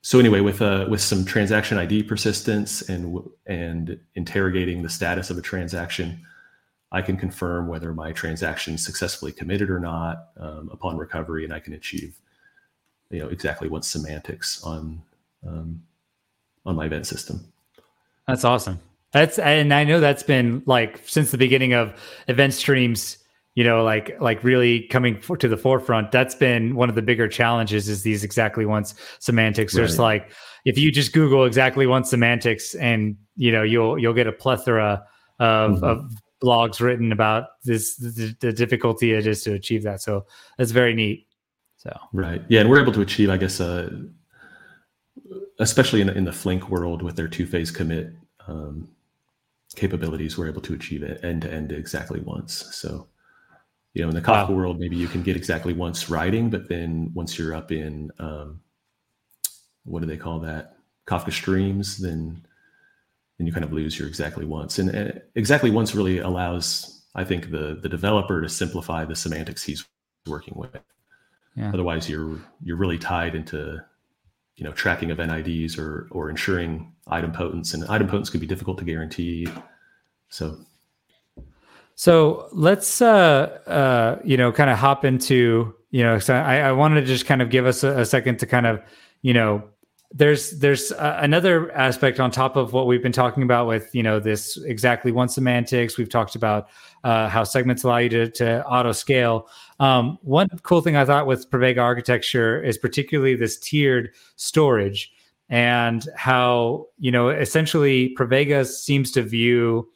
so anyway, with uh, with some transaction ID persistence and and interrogating the status of a transaction, I can confirm whether my transaction successfully committed or not um, upon recovery, and I can achieve you know exactly what semantics on um, on my event system. That's awesome. That's and I know that's been like since the beginning of event streams you know like like really coming for, to the forefront that's been one of the bigger challenges is these exactly once semantics right. there's like if you just google exactly once semantics and you know you'll you'll get a plethora of, mm-hmm. of blogs written about this the, the, difficulty it is to achieve that. So that's very neat. So. Right. Yeah and we're able to achieve i guess uh especially in, in the flink world with their two-phase commit um, capabilities we're able to achieve it end to end exactly once. So you know in the kafka wow. world maybe you can get exactly once writing but then once you're up in um, what do they call that? Kafka streams then then you kind of lose your exactly once. And uh, exactly once really allows i think the the developer to simplify the semantics he's working with. Yeah. otherwise you're you're really tied into you know tracking of NIDs or or ensuring idempotence and idempotence could be difficult to guarantee. So. So let's, uh, uh, you know, kind of hop into, you know, so I, I wanted to just kind of give us a, a second to kind of, you know, there's there's uh, another aspect on top of what we've been talking about with you know this exactly one semantics. We've talked about uh, how segments allow you to, to auto scale. Um, one cool thing i thought with pravega architecture is particularly this tiered storage and how you know essentially pravega seems to view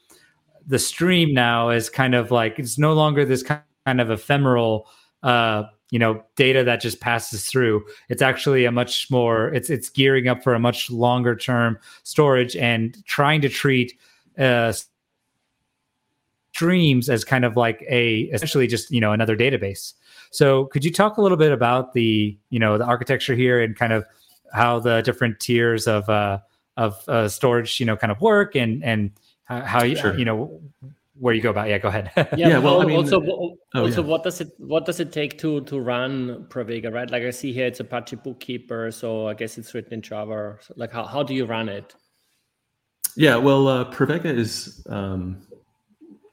the stream now as kind of like it's no longer this kind of ephemeral uh you know data that just passes through it's actually a much more it's it's gearing up for a much longer term storage and trying to treat uh streams as kind of like a essentially just you know another database so could you talk a little bit about the you know the architecture here and kind of how the different tiers of uh of uh, storage you know kind of work and and how, how you sure. you know where you go about yeah go ahead yeah, yeah well, I mean, also oh, also yeah. what does it what does it take to to run pravega right like i see here it's apache bookkeeper so i guess it's written in java so like how, how do you run it yeah well uh, pravega is um,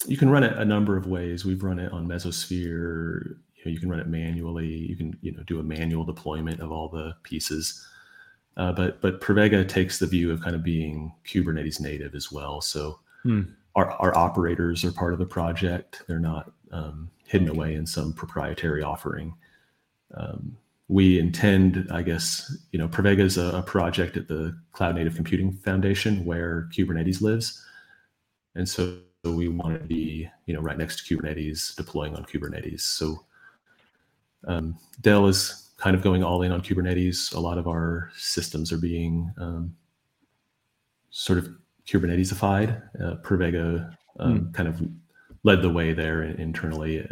you can run it a number of ways we've run it on mesosphere you, know, you can run it manually you can you know do a manual deployment of all the pieces uh, but but Pravega takes the view of kind of being Kubernetes native as well. So hmm. Our, our operators are part of the project. They're not um, hidden away in some proprietary offering. Um, we intend, I guess, you know, Pravega is a, a, project at the Cloud Native Computing Foundation where Kubernetes lives, and so we want to be, you know, right next to Kubernetes, deploying on Kubernetes. So um, Dell is kind of going all in on Kubernetes. A lot of our systems are being um, sort of Kubernetesified. Uh, Pravega um, mm. kind of led the way there internally,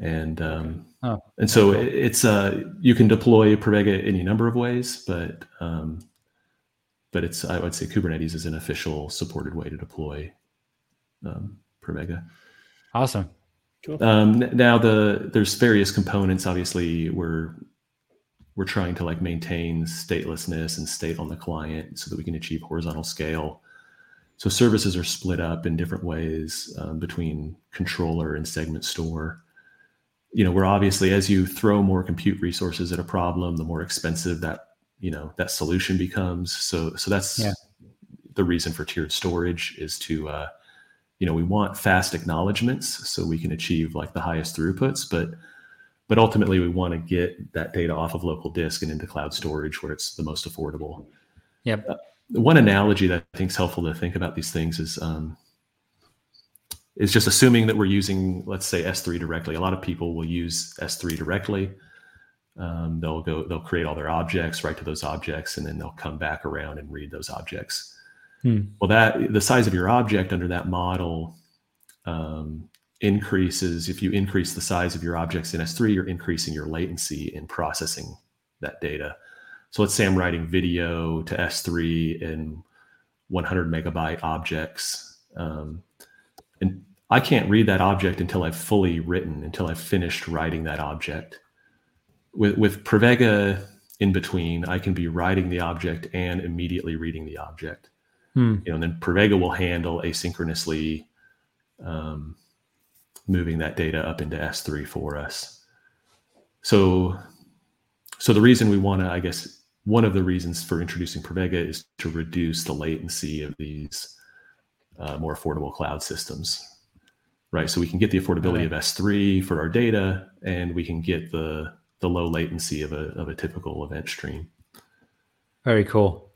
and um, oh, and so cool. it's uh, you can deploy Pravega any number of ways, but um, but it's I would say Kubernetes is an official supported way to deploy um, Pravega. Awesome. Cool. Um, now the there's various components. Obviously, we're we're trying to like maintain statelessness and state on the client so that we can achieve horizontal scale. So services are split up in different ways um, between controller and segment store. You know, we're obviously as you throw more compute resources at a problem, the more expensive that you know that solution becomes. So so that's yeah. the reason for tiered storage is to uh, you know we want fast acknowledgments so we can achieve like the highest throughputs but but ultimately we want to get that data off of local disk and into cloud storage where it's the most affordable. Yep. Uh, one analogy that i think is helpful to think about these things is um, is just assuming that we're using let's say s3 directly. A lot of people will use s3 directly. Um, they'll go they'll create all their objects write to those objects and then they'll come back around and read those objects. Hmm. Well, that the size of your object under that model um, increases if you increase the size of your objects in S3, you're increasing your latency in processing that data. So let's say I'm writing video to S3 in 100 megabyte objects. Um, and I can't read that object until I've fully written, until I've finished writing that object. With, with Pravega in between, I can be writing the object and immediately reading the object. Hmm. You know, and then Pravega will handle asynchronously um, moving that data up into S3 for us. So, so the reason we want to, I guess, one of the reasons for introducing Pravega is to reduce the latency of these uh, more affordable cloud systems, right? So we can get the affordability of S3 for our data, and we can get the the low latency of a of a typical event stream. Very cool.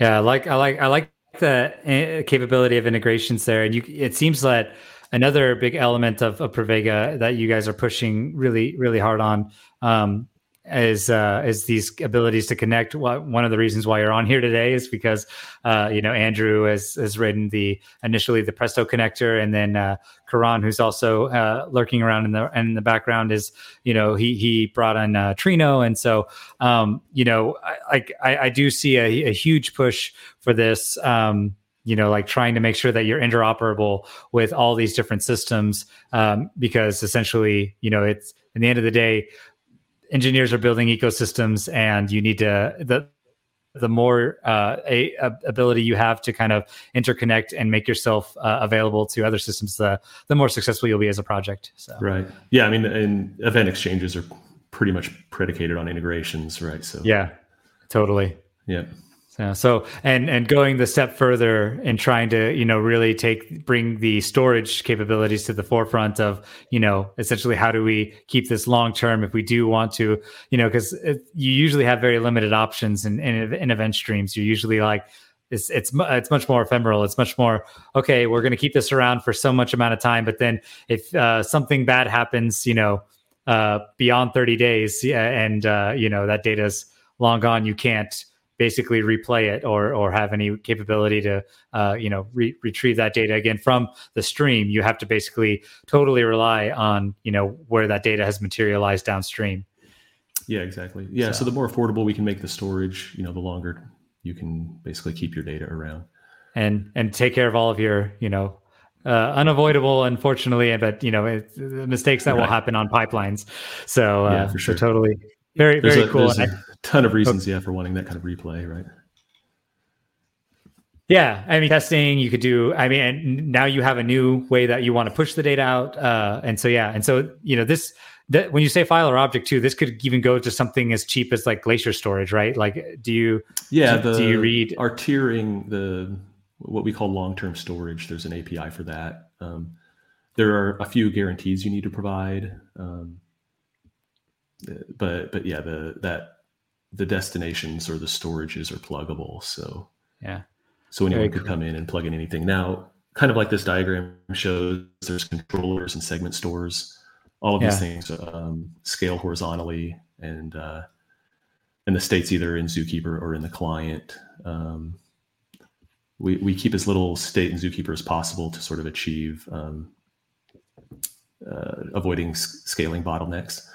Yeah, I like I like I like the eh, capability of integrations there, and you. It seems that another big element of, of that you guys are pushing really, really hard on um, is uh, is these abilities to connect. One of the reasons why you're on here today is because uh, you know Andrew has has written the initially the Presto connector, and then uh, Karan, who's also uh, lurking around in the in the background, is you know he he brought on uh, Trino, and so um, you know I, I, I do see a, a huge push for this. Um, you know like trying to make sure that you're interoperable with all these different systems um, because essentially you know it's in the end of the day engineers are building ecosystems and you need to the the more uh, a, a ability you have to kind of interconnect and make yourself uh, available to other systems, the the more successful you'll be as a project. So. Right. Yeah. I mean, and event exchanges are pretty much predicated on integrations, right? So. Yeah. Totally. Yeah. Yeah. So and and going the step further and trying to you know really take bring the storage capabilities to the forefront of you know essentially how do we keep this long term if we do want to you know because you usually have very limited options in, in in event streams. You're usually like it's it's it's much more ephemeral. It's much more okay. We're going to keep this around for so much amount of time, but then if uh, something bad happens, you know, uh, beyond 30 days, and uh, you know that data's long gone, you can't basically replay it or or have any capability to uh, you know re- retrieve that data again from the stream you have to basically totally rely on you know where that data has materialized downstream yeah exactly yeah so, so the more affordable we can make the storage you know the longer you can basically keep your data around and and take care of all of your you know uh, unavoidable, unfortunately, but you know it, mistakes that right. will happen on pipelines. So, uh, yeah, for sure. So totally, very there's very a, cool. A ton of reasons, okay. yeah, for wanting that kind of replay, right? Yeah, I mean, testing you could do. I mean, and now you have a new way that you want to push the data out, uh, and so yeah, and so you know this. That when you say file or object too, this could even go to something as cheap as like Glacier storage, right? Like, do you? Yeah, do, the, do you read our tiering the what we call long term storage? There's an API for that. Um, there are a few guarantees you need to provide. Um, but but yeah, the that the destinations or the storages are pluggable. So yeah, so anyone could come in and plug in anything. Now, kind of like this diagram shows, there's controllers and segment stores. All of yeah. these things um, scale horizontally, and uh, and the state's either in Zookeeper or in the client. Um, we, we keep as little state in Zookeeper as possible to sort of achieve um, uh, avoiding s- scaling bottlenecks.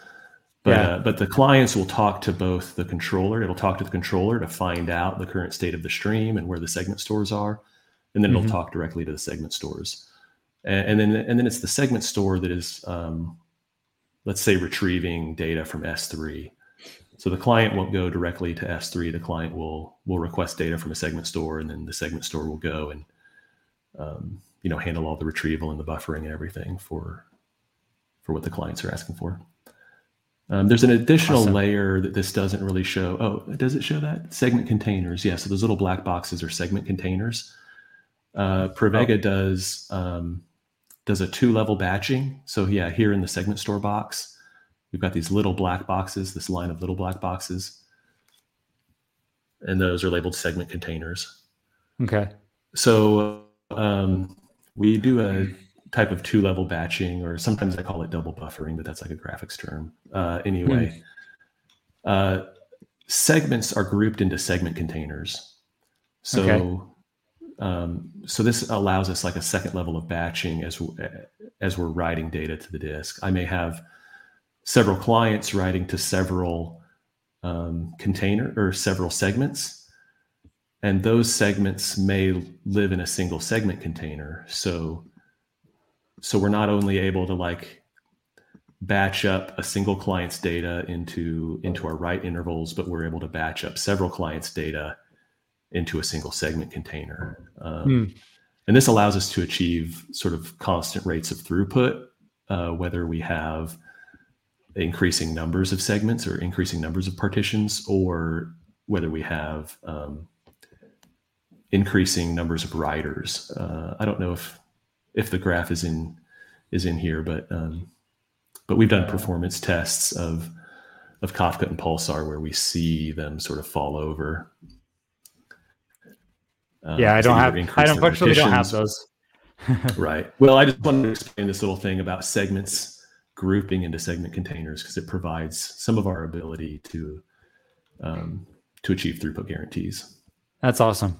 But, yeah. uh, but the clients will talk to both the controller. It'll talk to the controller to find out the current state of the stream and where the segment stores are, and then mm-hmm. it'll talk directly to the segment stores. And, and, then and then it's the segment store that is, um, let's say, retrieving data from S3. So the client won't go directly to S3. The client will will request data from a segment store, and then the segment store will go and um, you know handle all the retrieval and the buffering and everything for for what the clients are asking for. Um, there's an additional awesome. layer that this doesn't really show. Oh, does it show that? Segment containers. Yeah, so those little black boxes are segment containers. Uh, Pravega oh. does um, does a two level batching. So yeah, here in the segment store box, we've got these little black boxes, this line of little black boxes, and those are labeled segment containers. Okay. So um, we do a type of two level batching, or sometimes I call it double buffering, but that's like a graphics term. Uh, anyway, hmm. uh, segments are grouped into segment containers. So, okay. Um, so this allows us like a second level of batching as as we're writing data to the disk. I may have several clients writing to several um, container or several segments, and those segments may live in a single segment container. So so we're not only able to like batch up a single client's data into into our write intervals, but we're able to batch up several clients' data into a single segment container. Um, mm. And this allows us to achieve sort of constant rates of throughput, uh, whether we have increasing numbers of segments or increasing numbers of partitions, or whether we have um, increasing numbers of writers. Uh, I don't know if if the graph is in is in here, but um, but we've done performance tests of of Kafka and Pulsar where we see them sort of fall over. Um, yeah, I don't have. I unfortunately don't have those. right. Well, I just wanted to explain this little thing about segments grouping into segment containers because it provides some of our ability to um, to achieve throughput guarantees. That's awesome.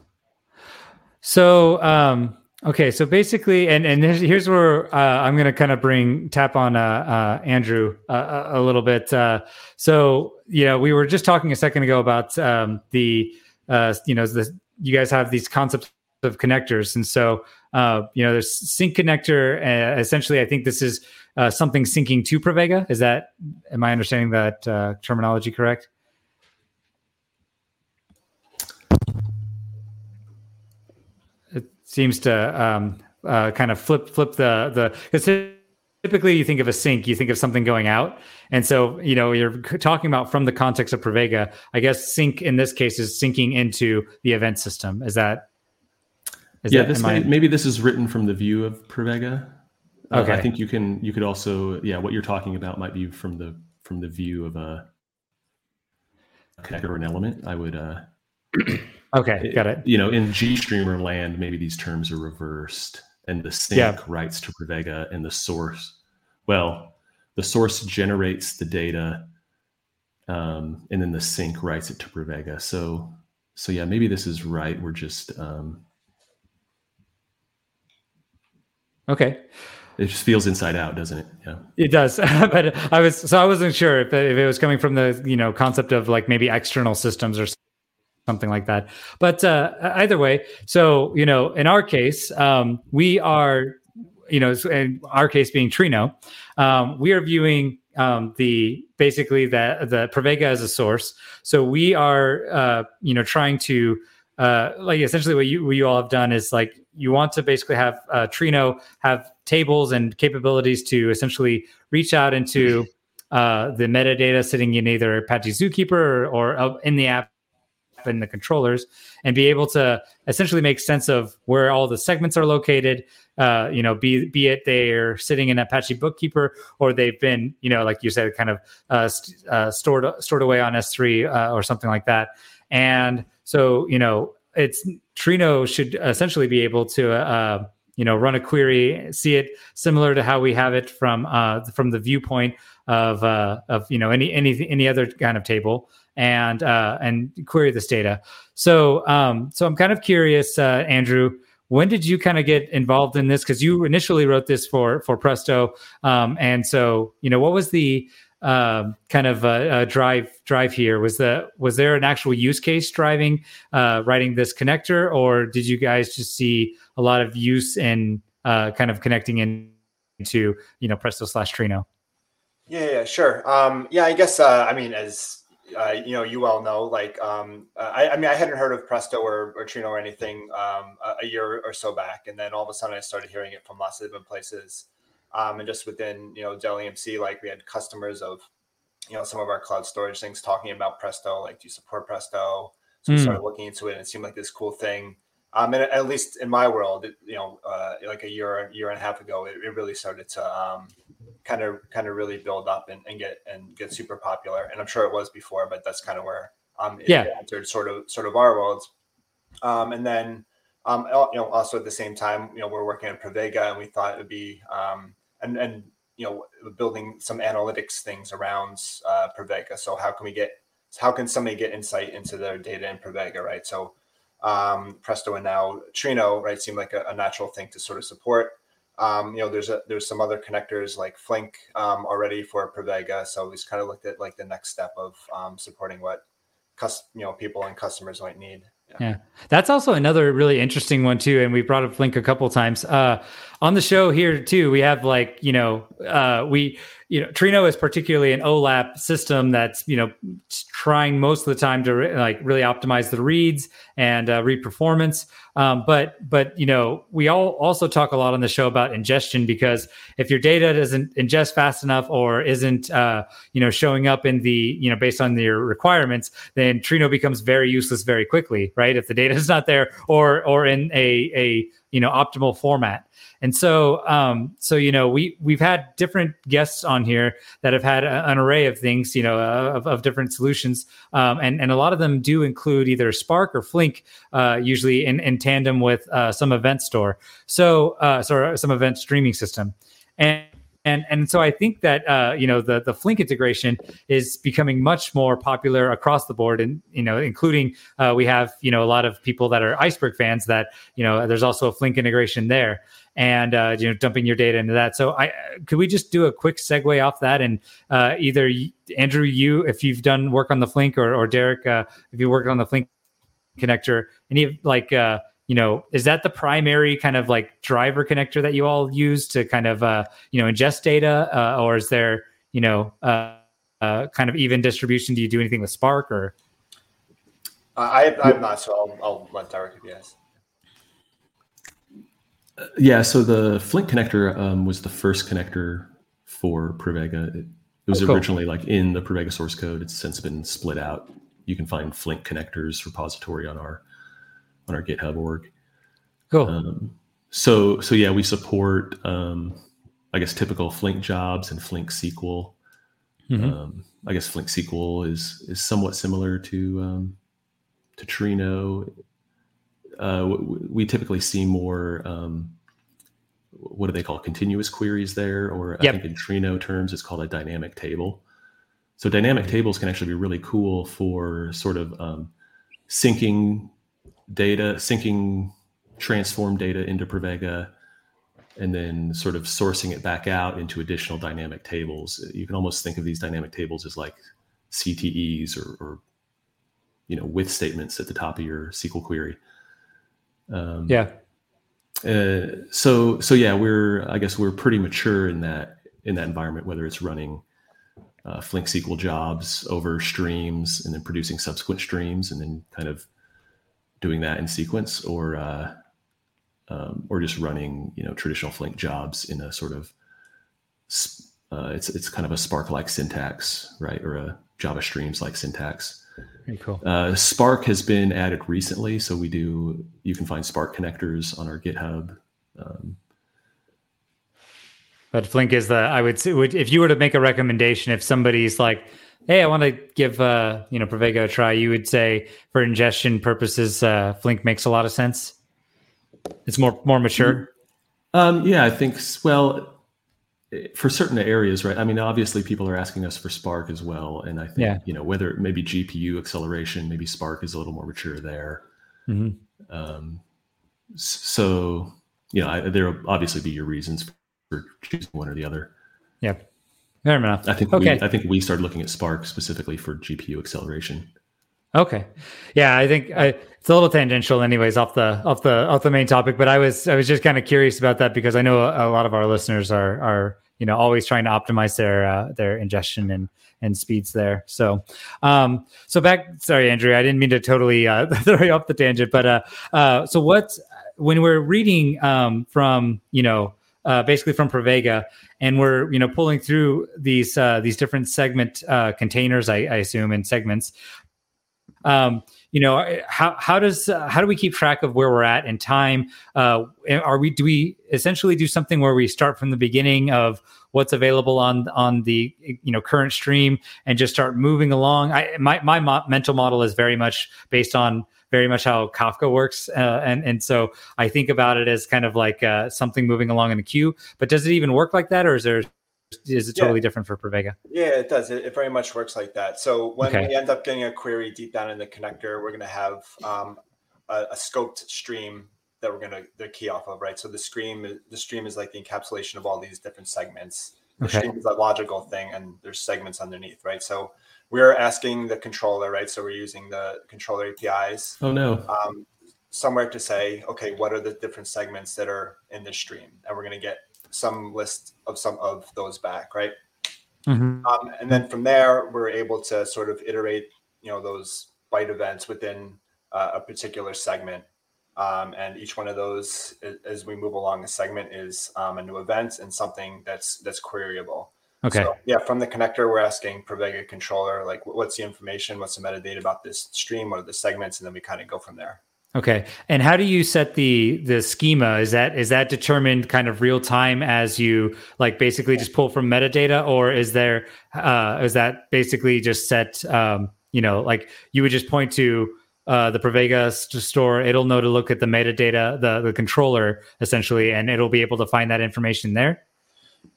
So, um, Okay, so basically, and and here's where uh, I'm going to kind of bring tap on uh, uh, Andrew uh, a little bit. Uh, so you know, we were just talking a second ago about um, the uh, you know the you guys have these concepts of connectors, and so you know there's sink connector. essentially, I think this is something syncing to Pravega. Is that am I understanding that terminology correct? Seems to um, uh, kind of flip flip the the because typically you think of a sink, you think of something going out, and so you know you're talking about from the context of Pravega. I guess sink in this case is sinking into the event system. Is that? Is yeah, that, this may, I... maybe this is written from the view of Pravega. Uh, okay, I think you can you could also yeah what you're talking about might be from the from the view of a connector or an element. I would. uh Okay, got it. You know, in GStreamer land, maybe these terms are reversed, and the sink yeah. writes to Pravega, and the source, well, the source generates the data, um, and then the sink writes it to Pravega. So, so yeah, maybe this is right. We're just um, okay. It just feels inside out, doesn't it? Yeah, it does. but I was so I wasn't sure if, if it was coming from the you know concept of like maybe external systems or something like that. But uh, either way, so you know, in our case, um, we are, you know, in our case being Trino, um, we are viewing um, the basically the the Pravega as a source. So we are, uh, you know, trying to uh, like essentially what you what you all have done is like you want to basically have uh, Trino have tables and capabilities to essentially reach out into uh, the metadata sitting in either Apache Zookeeper or, or uh, in the app and the controllers and be able to essentially make sense of where all the segments are located. Uh, you know be be it they're sitting in apache bookkeeper or they've been you know like you said kind of uh, st- uh, stored stored away on s3 uh, or something like that. And so you know it's trino should essentially be able to uh, you know run a query see it similar to how we have it from uh, from the viewpoint of of you know any any any other kind of table and uh, and query this data. So um, so I'm kind of curious, uh, Andrew. When did you kind of get involved in this? Because you initially wrote this for for Presto, um, and so you know what was the um, kind of uh, uh, drive drive here? Was the was there an actual use case driving uh, writing this connector, or did you guys just see a lot of use in uh, kind of connecting in into you know Presto slash Trino? Yeah, yeah, sure. Um, yeah, I guess uh, I mean as uh, you know, you all know, like, um, uh, I, I, mean, I hadn't heard of Presto or, or Trino or anything um, a, a, year or so back, and then all of a sudden I started hearing it from lots of different places, um, and just within you know Dell EMC, like we had customers of you know some of our cloud storage things talking about Presto, like do you support Presto? So mm. we hmm. started looking into it, and it seemed like this cool thing. Um, and at least in my world, it, you know, uh, like a year, year and a half ago, it, it really started to um, kind of kind of really build up and, and get and get super popular. And I'm sure it was before, but that's kind of where um it yeah. entered sort of sort of our worlds. Um, and then um, you know also at the same time you know we're working on Pravega and we thought it would be um, and and you know building some analytics things around uh, Pravega. So how can we get how can somebody get insight into their data in Pravega, right? So um, Presto and now Trino, right, seemed like a, a natural thing to sort of support. Um, you know, there's a there's some other connectors like Flink um, already for Pravega, so we just kind of looked at like the next step of um, supporting what, cus- you know, people and customers might need. Yeah. yeah. that's also another really interesting one too, and we brought up Flink a couple times uh, on the show here too. We have like you know uh, we you know, Trino is particularly an OLAP system that's you know trying most of the time to re- like really optimize the reads and uh, read performance. Um, but but you know, we all also talk a lot on the show about ingestion because if your data doesn't ingest fast enough or isn't uh, you know showing up in the you know based on your requirements, then Trino becomes very useless very quickly, right? If the data is not there or or in a a you know optimal format. And so, um, so you know, we we've had different guests on here that have had a, an array of things, you know, uh, of, of different solutions, um, and and a lot of them do include either Spark or Flink, uh, usually in, in tandem with uh, some event store, so uh, sorry, some event streaming system, and and and so I think that uh, you know the the Flink integration is becoming much more popular across the board, and you know, including uh, we have you know a lot of people that are Iceberg fans that you know there's also a Flink integration there, and uh, you know dumping your data into that. So I could we just do a quick segue off that, and uh, either Andrew, you if you've done work on the Flink, or or Derek, uh, if you worked on the Flink connector, any like uh, you know, is that the primary kind of like driver connector that you all use to kind of, uh, you know, ingest data? Uh, or is there, you know, uh, uh, kind of even distribution? Do you do anything with Spark or? I, I'm not, so I'll, I'll let Derek yes. Yeah, so the Flink connector um, was the first connector for Pravega. It, it was oh, cool. originally like in the Pravega source code. It's since been split out. You can find Flink connectors repository on our on our GitHub org. Cool. Um, so so yeah, we support um, I guess typical Flink jobs and Flink SQL. Mm-hmm. Um, I guess Flink SQL is is somewhat similar to um, to Trino. Uh, we typically see more um, what do they call continuous queries there, or yep. I think in Trino terms it's called a dynamic table. So dynamic mm-hmm. tables can actually be really cool for sort of um, syncing data, syncing transform data into Pravega, and then sort of sourcing it back out into additional dynamic tables. You can almost think of these dynamic tables as like CTEs or, or you know, with statements at the top of your SQL query. Um, yeah. Uh, so so yeah, we're I guess we're pretty mature in that in that environment, whether it's running uh, Flink SQL jobs over streams and then producing subsequent streams and then kind of doing that in sequence or uh, um, or just running you know traditional Flink jobs in a sort of uh, it's it's kind of a Spark like syntax, right, or a Java Streams like syntax. Very cool. Uh, Spark has been added recently, so we do. You can find Spark connectors on our GitHub. Um, but Flink is the I would say would, if you were to make a recommendation if somebody's like hey, I want to give uh, you know Pravega a try, you would say for ingestion purposes, uh, Flink makes a lot of sense. It's more more mature. Um, yeah, I think well for certain areas, right? I mean, obviously, people are asking us for Spark as well, and I think yeah. you know whether maybe GPU acceleration, maybe Spark is a little more mature there. Mm-hmm. Um, so you know, I, there will obviously be your reasons for choosing one or the other. Yeah. Fair enough. I think okay. we, I think we started looking at Spark specifically for GPU acceleration. Okay, yeah, I think I, it's a little tangential, anyways, off the off the off the main topic. But I was I was just kind of curious about that because I know a, a, lot of our listeners are are you know always trying to optimize their uh, their ingestion and and speeds there. So, um, so back. Sorry, Andrew, I didn't mean to totally uh, throw you off the tangent, but uh, uh, so what when we're reading um, from you know uh, basically from Pravega, and we're you know pulling through these uh, these different segment uh, containers, I, I, assume, and segments. Um, you know, how how does uh, how do we keep track of where we're at in time? Uh, are we do we essentially do something where we start from the beginning of what's available on on the you know current stream and just start moving along? I my my mo- mental model is very much based on very much how Kafka works, uh, and and so I think about it as kind of like uh, something moving along in a queue. But does it even work like that, or is there is it totally yeah. different for Pravega? Yeah, it does. It, it, very much works like that. So when okay. we end up getting a query deep down in the connector, we're going to have um, a, a scoped stream that we're going to the key off of, right? So the stream the stream is like the encapsulation of all these different segments. The Okay. stream is a logical thing, and there's segments underneath, right? So we're asking the controller, right? So we're using the controller APIs Oh no. um, somewhere to say, okay, what are the different segments that are in this stream, and we're going to get some list of some of those back, right? Mhm. Um, and then from there, we're able to sort of iterate, you know, those byte events within uh, a particular segment. Um, and each one of those, as we move along the segment, is um, a new event and something that's that's queryable. Okay. So, yeah, from the connector, we're asking Pravega controller, like, what's the information, what's the metadata about this stream, what are the segments, and then we kind of go from there. Okay. And how do you set the the schema? Is that is that determined kind of real time as you like basically just pull from metadata, or is there uh, is that basically just set? Um, you know, like you would just point to uh, the Pravega s- store. It'll know to look at the metadata, the the controller essentially, and it'll be able to find that information there.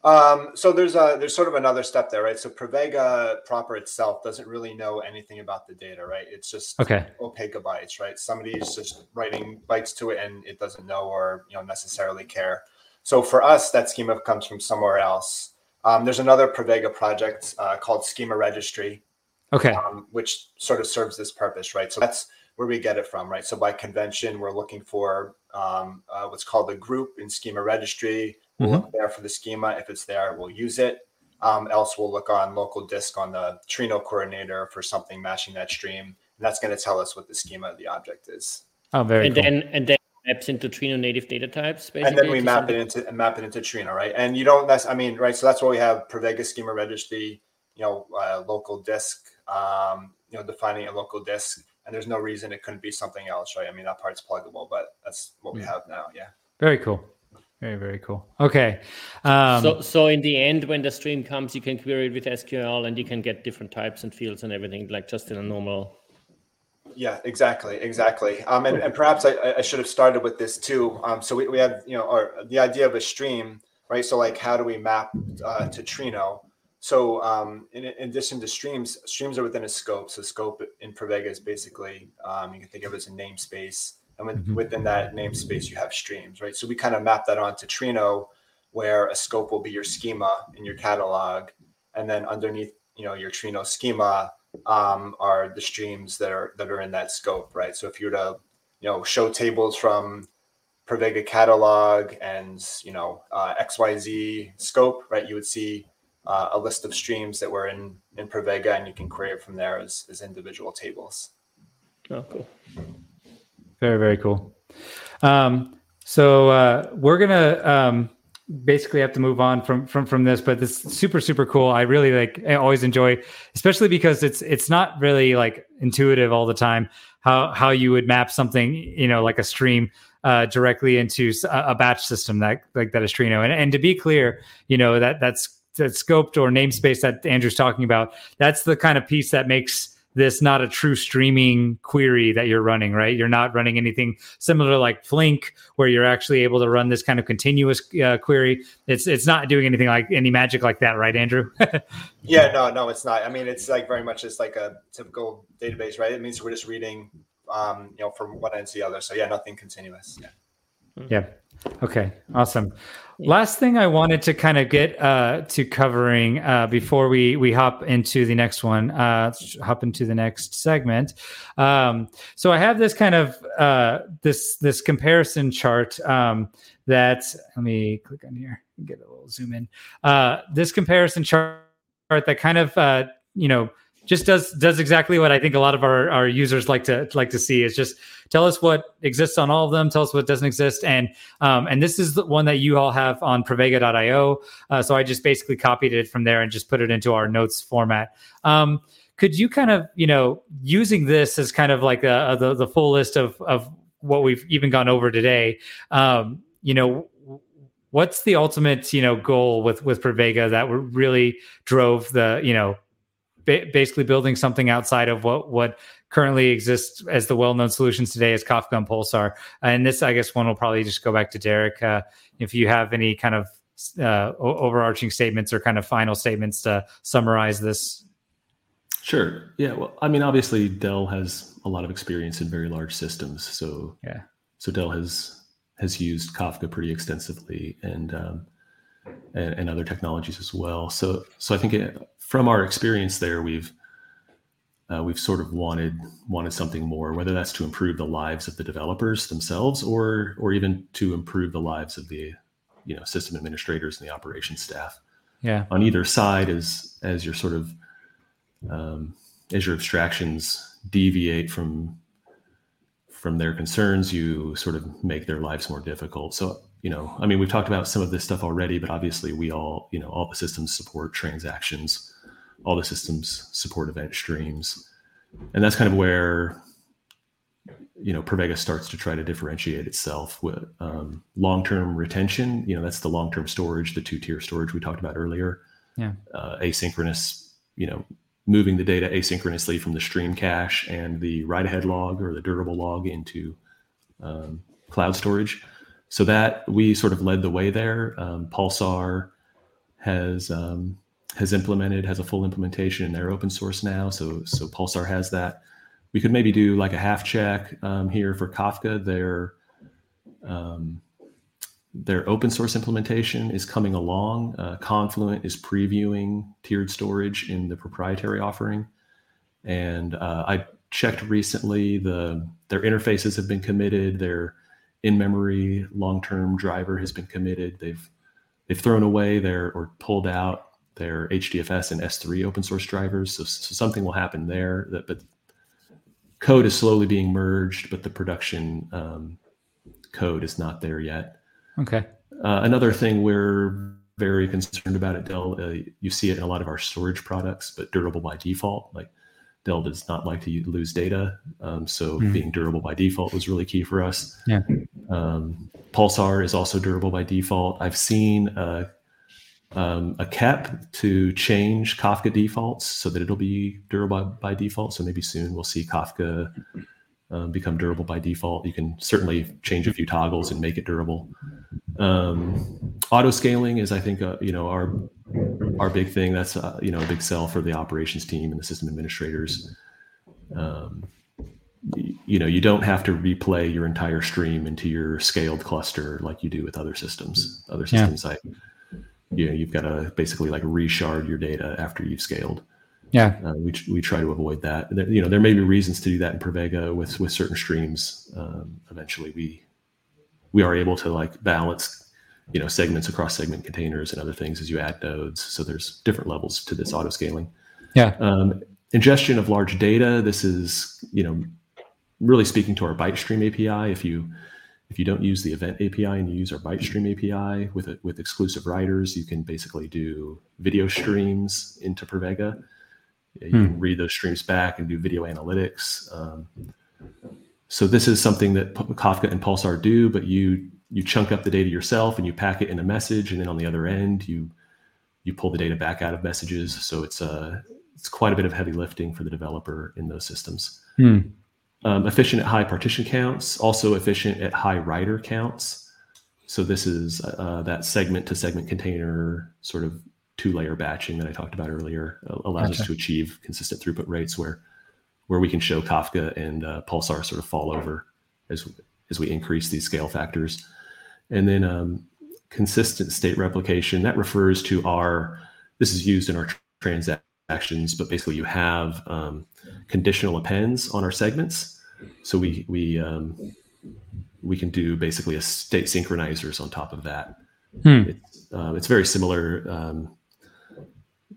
Um, so there's a there's sort of another step there, right? So Pravega proper itself doesn't really know anything about the data, right? It's just Okay. opaque bytes, right? Somebody's just writing bytes to it and it doesn't know or you know necessarily care. So for us, that schema comes from somewhere else. Um, there's another Pravega project uh, called Schema Registry, Okay. um, which sort of serves this purpose, right? So that's where we get it from, right? So by convention, we're looking for um, uh, what's called a group in Schema Registry. We'll look there for the schema. If it's there, we'll use it. Um, else, we'll look on local disk on the Trino coordinator for something matching that stream. And that's going to tell us what the schema of the object is. Oh, very and cool. then and then maps into Trino native data types, basically. and then we map something- it into map it into Trino, right? And you don't. That's I mean, right? So that's why we have Pravega schema registry. You know, uh, local disk. Um, you know, defining a local disk, and there's no reason it couldn't be something else, right? I mean, that part's pluggable, but that's what we have now. Yeah. very cool. Very very cool. Okay. Um, so, so in the end, when the stream comes, you can query it with SQL, and you can get different types and fields and everything, like just in a normal. Yeah, exactly, exactly. Um, and, and perhaps I, I should have started with this too. Um, so we, we have, you know, our, the idea of a stream, right? So like, how do we map uh, to Trino? So um, in, in addition to streams, streams are within a scope. So scope in Pravega is basically, um, you can think of it as a namespace. And with, Mhm. within that namespace, you have streams, right? So we kind of map that onto Trino, where a scope will be your schema in your catalog. And then underneath, you know, your Trino schema, um, are the streams that are that are in that scope, right? So if you were to, you know, show tables from Pravega catalog and you know uh, XYZ scope, right, you would see uh, a list of streams that were in in Pravega, and you can query it from there as as individual tables. Oh, cool. Very, very cool. Um, so uh, we're gonna um, basically have to move on from from from this, but this is super super cool. I really like. I always enjoy, especially because it's it's not really like intuitive all the time. How how you would map something, you know, like a stream. Uh, directly into a batch system that like that is Trino, and and to be clear, you know that that's that scoped or namespace that Andrew's talking about. That's the kind of piece that makes this not a true streaming query that you're running, right? You're not running anything similar like Flink, where you're actually able to run this kind of continuous uh, query. It's it's not doing anything like any magic like that, right, Andrew? Yeah, no, no, it's not. I mean, it's like very much just like a typical database, right? It means we're just reading, um, you know, from one end to the other. So yeah, nothing continuous. Yeah. Yeah. Okay. Awesome. Last thing I wanted to kind of get uh, to covering uh, before we we hop into the next one, uh, hop into the next segment. Um, so I have this kind of uh, this this comparison chart um, that let me click on here and get a little zoom in. Uh, this comparison chart that kind of uh, you know just does does exactly what I think a lot of our, our users like to like to see is just tell us what exists on all of them, tell us what doesn't exist, and um, and this is the one that you all have on Pravega.io. Uh, so I just basically copied it from there and just put it into our notes format. Um, could you kind of you know using this as kind of like a, the the full list of of what we've even gone over today? Um, you know what's the ultimate you know goal with with Pravega that really drove the you know ba- basically building something outside of what what currently exists as the well-known solutions today as Kafka and Pulsar. And this, I guess, one will probably just go back to Derek. Uh, if you have any kind of uh, overarching statements or kind of final statements to summarize this. Sure. Yeah. Well, I mean, obviously, Dell has a lot of experience in very large systems, so yeah. So Dell has has used Kafka pretty extensively, and um, and, and, other technologies as well. So so I think it, from our experience there, we've uh, we've sort of wanted wanted something more, whether that's to improve the lives of the developers themselves, or or even to improve the lives of the you know system administrators and the operations staff. Yeah. On either side, as as your sort of um, as your abstractions deviate from from their concerns, you sort of make their lives more difficult. So you know, I mean, we've talked about some of this stuff already, but obviously, we all you know all the systems support transactions. All the systems support event streams. And that's kind of where you know Pravega starts to try to differentiate itself with um, long-term retention. You know that's the long-term storage the two-tier storage we talked about earlier. Yeah. Uh, asynchronous you know moving the data asynchronously from the stream cache and the write ahead log or the durable log into um, cloud storage so that we sort of led the way there um, pulsar has um, has implemented has a full implementation in their open source now. So so Pulsar has that. We could maybe do like a half check um, here for Kafka. Their um, their open source implementation is coming along. Uh, Confluent is previewing tiered storage in the proprietary offering, and uh, I checked recently. The their interfaces have been committed. Their in memory long term driver has been committed. They've they've thrown away their or pulled out their HDFS and S3 open source drivers. So, so something will happen there. That, but code is slowly being merged, but the production um, code is not there yet. Okay. Uh, another thing we're very concerned about at Dell, uh, you see it in a lot of our storage products, but durable by default. Like Dell does not like to lose data, um, so mm. being durable by default was really key for us. Yeah. Um, Pulsar is also durable by default. I've seen uh, um, a KIP to change Kafka defaults so that it'll be durable by, by default. So maybe soon we'll see Kafka um, become durable by default. You can certainly change a few toggles and make it durable. Um, auto scaling is, I think, uh, you know, our our big thing. That's uh, you know a big sell for the operations team and the system administrators. Um, you know, you don't have to replay your entire stream into your scaled cluster like you do with other systems. Other systems, yeah. I you know, you've got to basically like reshard your data after you've scaled. Yeah, uh, we, we try to avoid that. There, you know, there may be reasons to do that in Pravega with with certain streams. Um, eventually, we we are able to like balance, you know, segments across segment containers and other things as you add nodes. So there's different levels to this auto scaling. Yeah. Um, ingestion of large data. This is you know really speaking to our byte stream API. If you if you don't use the event API and you use our ByteStream API with it with exclusive writers, you can basically do video streams into Pravega. You hmm. can read those streams back and do video analytics. Um, so this is something that Kafka and Pulsar do, but you you chunk up the data yourself and you pack it in a message, and then on the other end you you pull the data back out of messages. So it's a uh, it's quite a bit of heavy lifting for the developer in those systems. Hmm um, efficient at high partition counts, also efficient at high writer counts. So this is uh, that segment to segment container sort of two layer batching that I talked about earlier uh, allows us to achieve consistent throughput rates where where we can show Kafka and uh, Pulsar sort of fall over as as we increase these scale factors. And then um, consistent state replication that refers to our this is used in our transactions, but basically you have um, conditional appends on our segments so we we um, we can do basically a state synchronizers on top of that. Hmm. It's, uh, it's very similar um,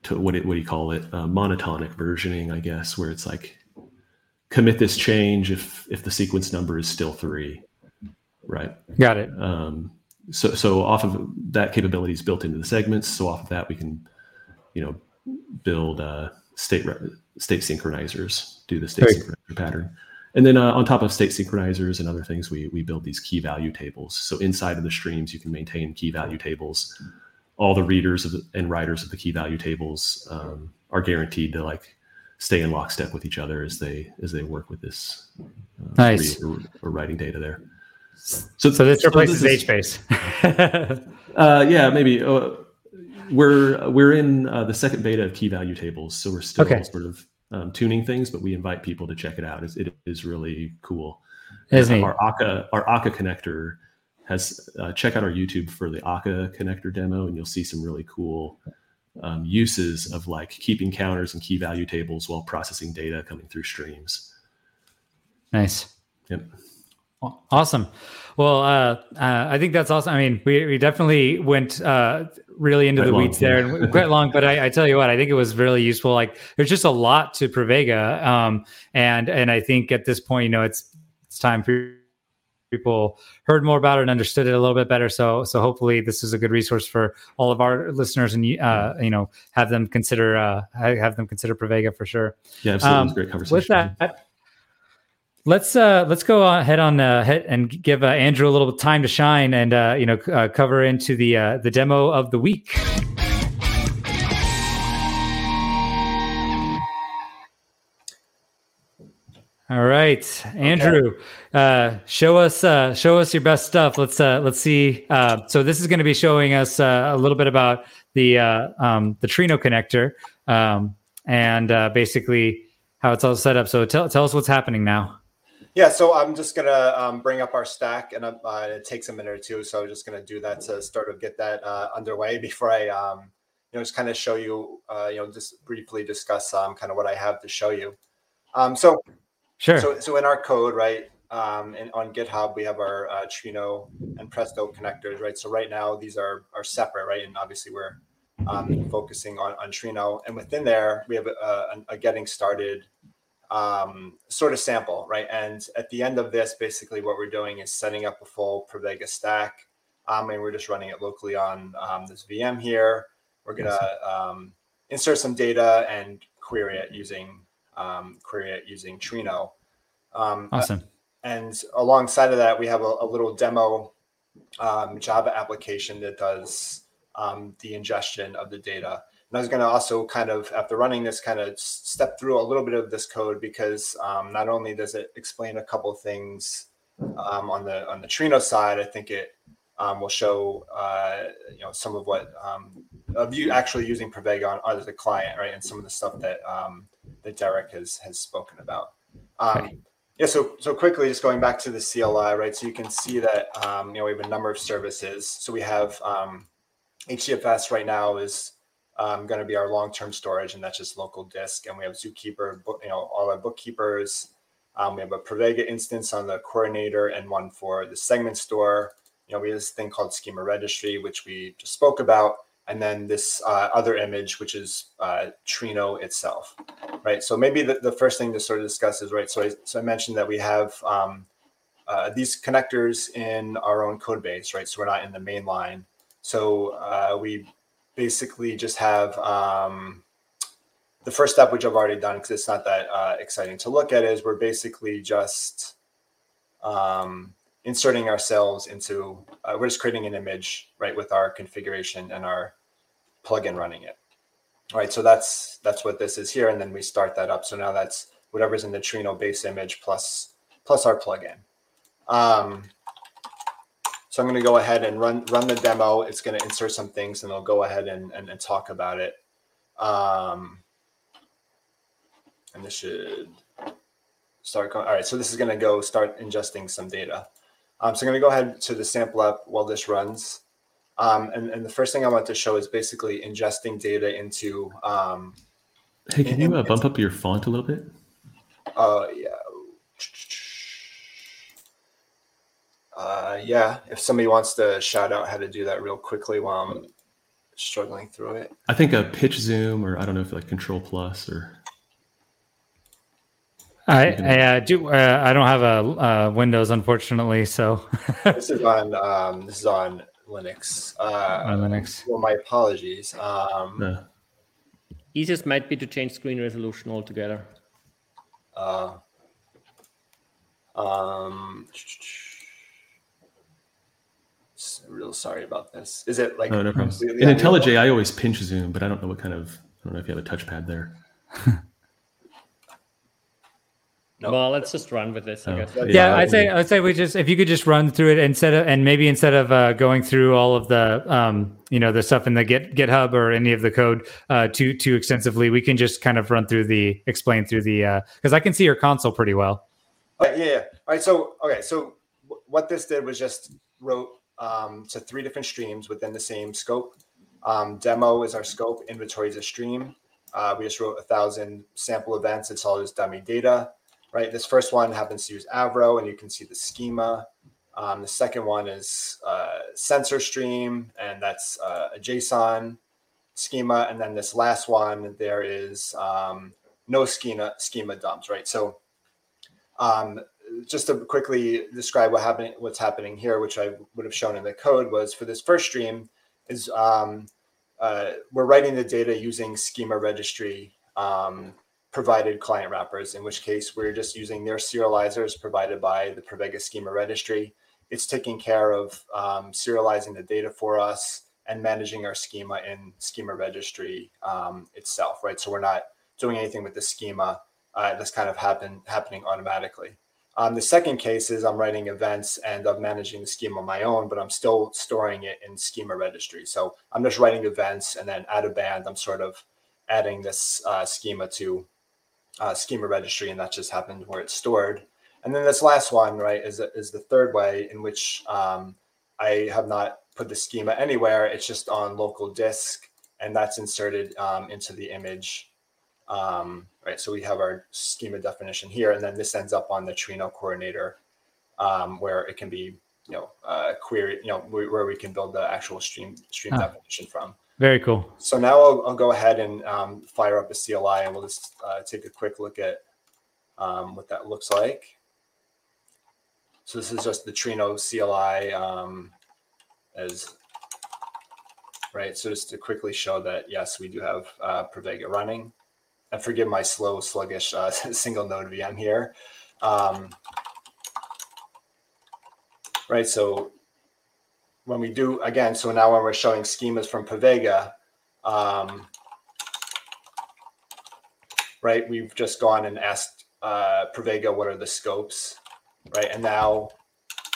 to what it, what do you call it? Uh, monotonic versioning, I guess, where it's like commit this change if if the sequence number is still three, right? Got it. Um, so so off of that capability is built into the segments. So off of that we can, you know, build uh, state re- state synchronizers, do the state right. synchronizer pattern. And then uh, on top of state synchronizers and other things, we, we build these key value tables. So inside of the streams, you can maintain key value tables. All the readers the, and writers of the key value tables um, are guaranteed to like stay in lockstep with each other as they as they work with this uh, nice. or, or, writing data there. So, so this so replaces this HBase. uh, yeah, maybe. Uh, we're we're in uh, the second beta of key value tables, so we're still okay. sort of um, tuning things, but we invite people to check it out. It's, it is really cool. Isn't our Akka our Akka connector has uh, check out our YouTube for the Akka connector demo, and you'll see some really cool um, uses of like keeping counters and key value tables while processing data coming through streams. Nice. Yep. Awesome. Well, uh, uh, I think that's awesome. I mean, we, we definitely went uh, really into quite the long, weeds there and quite long, but I, I, tell you what, I think it was really useful. Like there's just a lot to Pravega. Um, and, and I think at this point, you know, it's, it's time for people heard more about it and understood it a little bit better. So, so hopefully this is a good resource for all of our listeners and, uh, you know, have them consider, uh, have them consider Pravega for sure. Yeah, absolutely. Um, great conversation. With that, Let's uh, let's go ahead on uh, and give uh, Andrew a little time to shine and uh, you know uh, cover into the uh, the demo of the week. All right, Andrew, okay. show us show us your best stuff. Let's let's see. so this is going to be showing us a little bit about the um, the Trino connector um, and basically how it's all set up. So tell tell us what's happening now. Yeah, so I'm just gonna um, bring up our stack, and uh, it takes a minute or two. So I'm just gonna do that to sort of get that uh, underway before I, um, you know, just kind of show you, uh, you know, just briefly discuss um, kind of what I have to show you. Um, so, sure. So, so in our code, right, um, and on GitHub, we have our uh, Trino and Presto connectors, right. So right now, these are are separate, right, and obviously we're um, focusing on on Trino, and within there, we have a, a, a getting started um, sort of sample, right? And at the end of this, basically what we're doing is setting up a full Pravega stack. Um, and we're just running it locally on um, this VM here. We're gonna um, insert some data and query it using um, query it using Trino. Um, awesome. And alongside of that, we have a, a little demo um, Java application that does um, the ingestion of the data. And I was going to also kind of, after running this, kind of step through a little bit of this code because um, not only does it explain a couple things um, on the on the Trino side, I think it um, will show uh, you know some of what um, of you actually using Pravega on as a client, right, and some of the stuff that um, that Derek has has spoken about. Um, okay. Yeah, so so quickly, just going back to the CLI, right? So you can see that you know we have a number of services. So we have HDFS right now is um, going to be our long-term storage, and that's just local disk. And we have Zookeeper, you know, all our bookkeepers. Um, we have a Pravega instance on the coordinator and one for the segment store. You know, we have this thing called Schema Registry, which we just spoke about, and then this uh, other image, which is uh, Trino itself, right? So maybe the, the first thing to sort of discuss is right. So I, so I mentioned that we have um, uh, these connectors in our own code base, right? So we're not in the main line. So uh, we basically just have um, the first step, which I've already done because it's not that uh, exciting to look at, is we're basically just um, inserting ourselves into, uh, we're just creating an image, right, with our configuration and our plugin running it. All right, so that's that's what this is here, and then we start that up. So now that's whatever's in the Trino base image plus plus our plugin. Um, so I'm going to go ahead and run run the demo. It's going to insert some things, and I'll go ahead and, and, and talk about it. Um, and this should start going. All right, so this is going to go start ingesting some data. Um, so I'm going to go ahead to the sample app while this runs. Um, and, and the first thing I want to show is basically ingesting data into. Um, hey, can in, you uh, bump up your font a little bit? Uh, yeah. Uh, yeah, if somebody wants to shout out how to do that real quickly while I'm struggling through it. I think a pinch zoom, or I don't know if like Control Plus or. I, I uh, do. Uh, I don't have a uh, Windows, unfortunately. So this is on. Um, this is on Linux. Uh, on Linux. Well, my apologies. Um, no. Easiest might be to change screen resolution altogether. Uh, um, real sorry about this. Is it like oh, no problem. in IntelliJ? I always pinch zoom, but I don't know what kind of. I don't know if you have a touchpad there. No. Well, let's just run with this. I Oh, guess. Yeah, Yeah, I'd say I'd say we just if you could just run through it instead of and maybe instead of uh, going through all of the um, you know the stuff in the Git GitHub or any of the code uh, too too extensively, we can just kind of run through the explain through the because I can see your console pretty well. Okay, yeah, yeah. All right. So, okay. So, w- what this did was just wrote um, to three different streams within the same scope. Um, demo is our scope. Inventory is a stream. Uh, we just wrote a thousand sample events. It's all just dummy data, right? This first one happens to use Avro, and you can see the schema. Um, the second one is uh, sensor stream, and that's uh, a JSON schema. And then this last one, there is um, no schema schema dumps, right? So um, just to quickly describe what happened, what's happening here, which I would have shown in the code, was for this first stream, is um, uh, we're writing the data using schema registry um, provided client wrappers. In which case, we're just using their serializers provided by the Pravega schema registry. It's taking care of um, serializing the data for us and managing our schema in schema registry um, itself, right? So we're not doing anything with the schema uh, that's kind of happen, happening automatically. Um, the second case is I'm writing events and I'm managing the schema on my own, but I'm still storing it in schema registry. So I'm just writing events and then out of band, I'm sort of adding this uh, schema to uh, schema registry, and that just happened where it's stored. And then this last one, right, is, is the third way in which um, I have not put the schema anywhere. It's just on local disk, and that's inserted um, into the image um, right? So we have our schema definition here, and then this ends up on the Trino coordinator, um, where it can be, you know, uh, query, you know, where, where we can build the actual stream stream Ah. definition from. Very cool. So now I'll, I'll go ahead and um, fire up the CLI, and we'll just uh, take a quick look at um, what that looks like. So this is just the Trino CLI um, as right. So just to quickly show that yes, we do have uh, Pravega running. And forgive my slow, sluggish uh, single node VM here. Um, right. So when we do again, so now when we're showing schemas from Pravega, um, right, we've just gone and asked uh, Pravega what are the scopes, right? And now,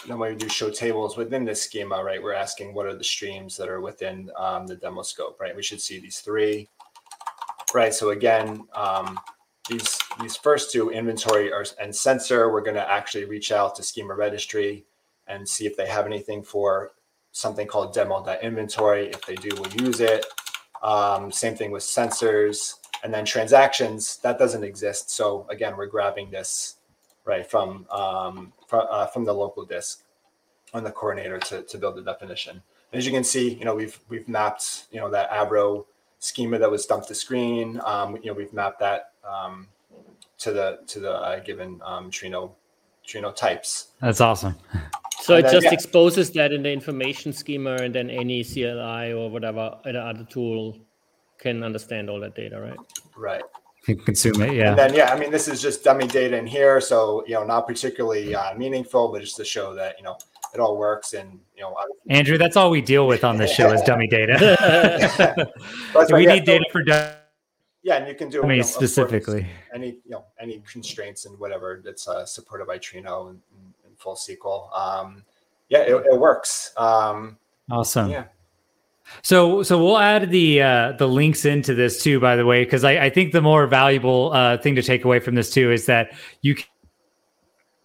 then when we do show tables within this schema, right, we're asking what are the streams that are within um, the demo scope, right? We should see these three, right? So again, um, these these first two inventory are, and sensor, we're going to actually reach out to schema registry and see if they have anything for something called demo.inventory. If they do, we'll use it. Um, same thing with sensors and then transactions that doesn't exist. So again, we're grabbing this right from um, from, uh, from the local disk on the coordinator to, to build the definition. And as you can see, you know we've we've mapped you know that Avro schema that was dumped to screen. Um, you know we've mapped that um, to the to the uh, given um, Trino Trino types. That's awesome. So And it then, just yeah. exposes that in the information schema, and then any CLI or whatever other other tool can understand all that data, right? Right. You can consume it. Yeah. And then, yeah, I mean, this is just dummy data in here. So, you know, not particularly uh, meaningful, but just to show that, you know, it all works. And, you know, obviously- Andrew, that's all we deal with on this show is dummy data. We yeah, need so- data for dummies yeah, and you can do you know, of course, specifically. any, you know, any constraints and whatever that's uh, supported by Trino and, and, and full SQL. Um, yeah, it, it works. Um, Awesome. yeah. So, so we'll add the uh, the links into this too. By the way, because I, I think the more valuable uh, thing to take away from this too is that you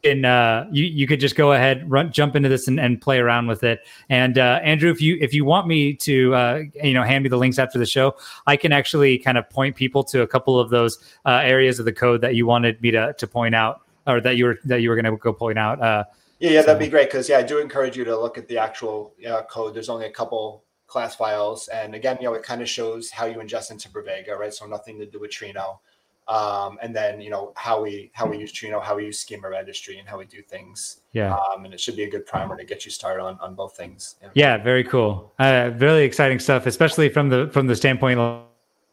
can uh, you you could just go ahead run jump into this and, and play around with it. And uh, Andrew, if you if you want me to uh, you know hand me the links after the show, I can actually kind of point people to a couple of those uh, areas of the code that you wanted me to to point out or that you were that you were going to go point out. Uh, Yeah, yeah, that'd be great because yeah, I do encourage you to look at the actual uh, code. There's only a couple class files, and again, you know, it kind of shows how you ingest into Pravega, right? So nothing to do with Trino, um, and then you know how we how we use Trino, how we use Schema Registry, and how we do things. yeah. Um, and it should be a good primer to get you started on on both things. Yeah. Yeah, very cool. Uh, really exciting stuff, especially from the from the standpoint of,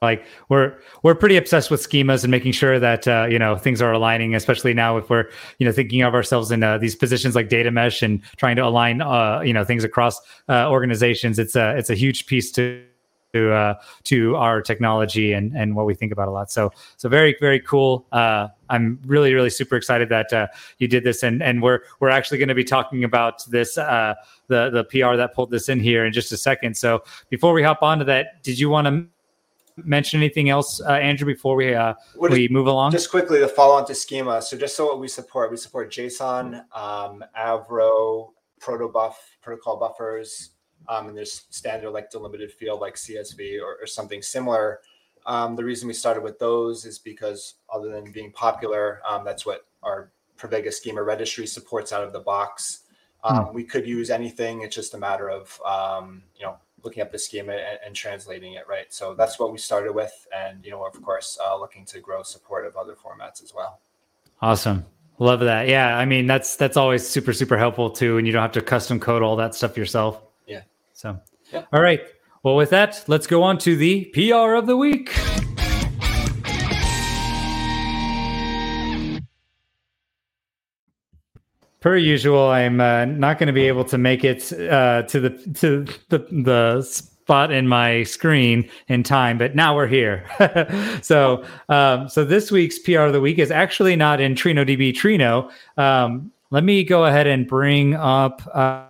like we're we're pretty obsessed with schemas and making sure that uh, you know things are aligning. Especially now, if we're you know thinking of ourselves in uh, these positions like data mesh and trying to align uh, you know things across uh, organizations, it's a it's a huge piece to to uh, to our technology and and what we think about a lot. So so very very cool. Uh, I'm really really super excited that uh, you did this, and and we're we're actually going to be talking about this uh, the the PR that pulled this in here in just a second. So before we hop on to that, did you want to mention anything else, uh, Andrew, before we uh, we move along? Just quickly to follow on to schema. So just so what we support, we support JSON, um, Avro, protobuf, protocol buffers, um, and there's standard like delimited field like CSV or, or something similar. Um, the reason we started with those is because other than being popular, um, that's what our Pravega schema registry supports out of the box. Um, hmm. We could use anything. It's just a matter of um, you know looking up the schema and, and, translating it, right? So that's what we started with, and you know, of course, uh, looking to grow support of other formats as well. Awesome, love that. Yeah, I mean that's that's always super super helpful too, and you don't have to custom code all that stuff yourself. So, all right. Well, with that, let's go on to the PR of the week. per usual, I'm uh, not going to be able to make it uh, to the to the the spot in my screen in time, but now we're here. so um, so this week's PR of the week is actually not in TrinoDB Trino. Um, let me go ahead and bring up. Uh,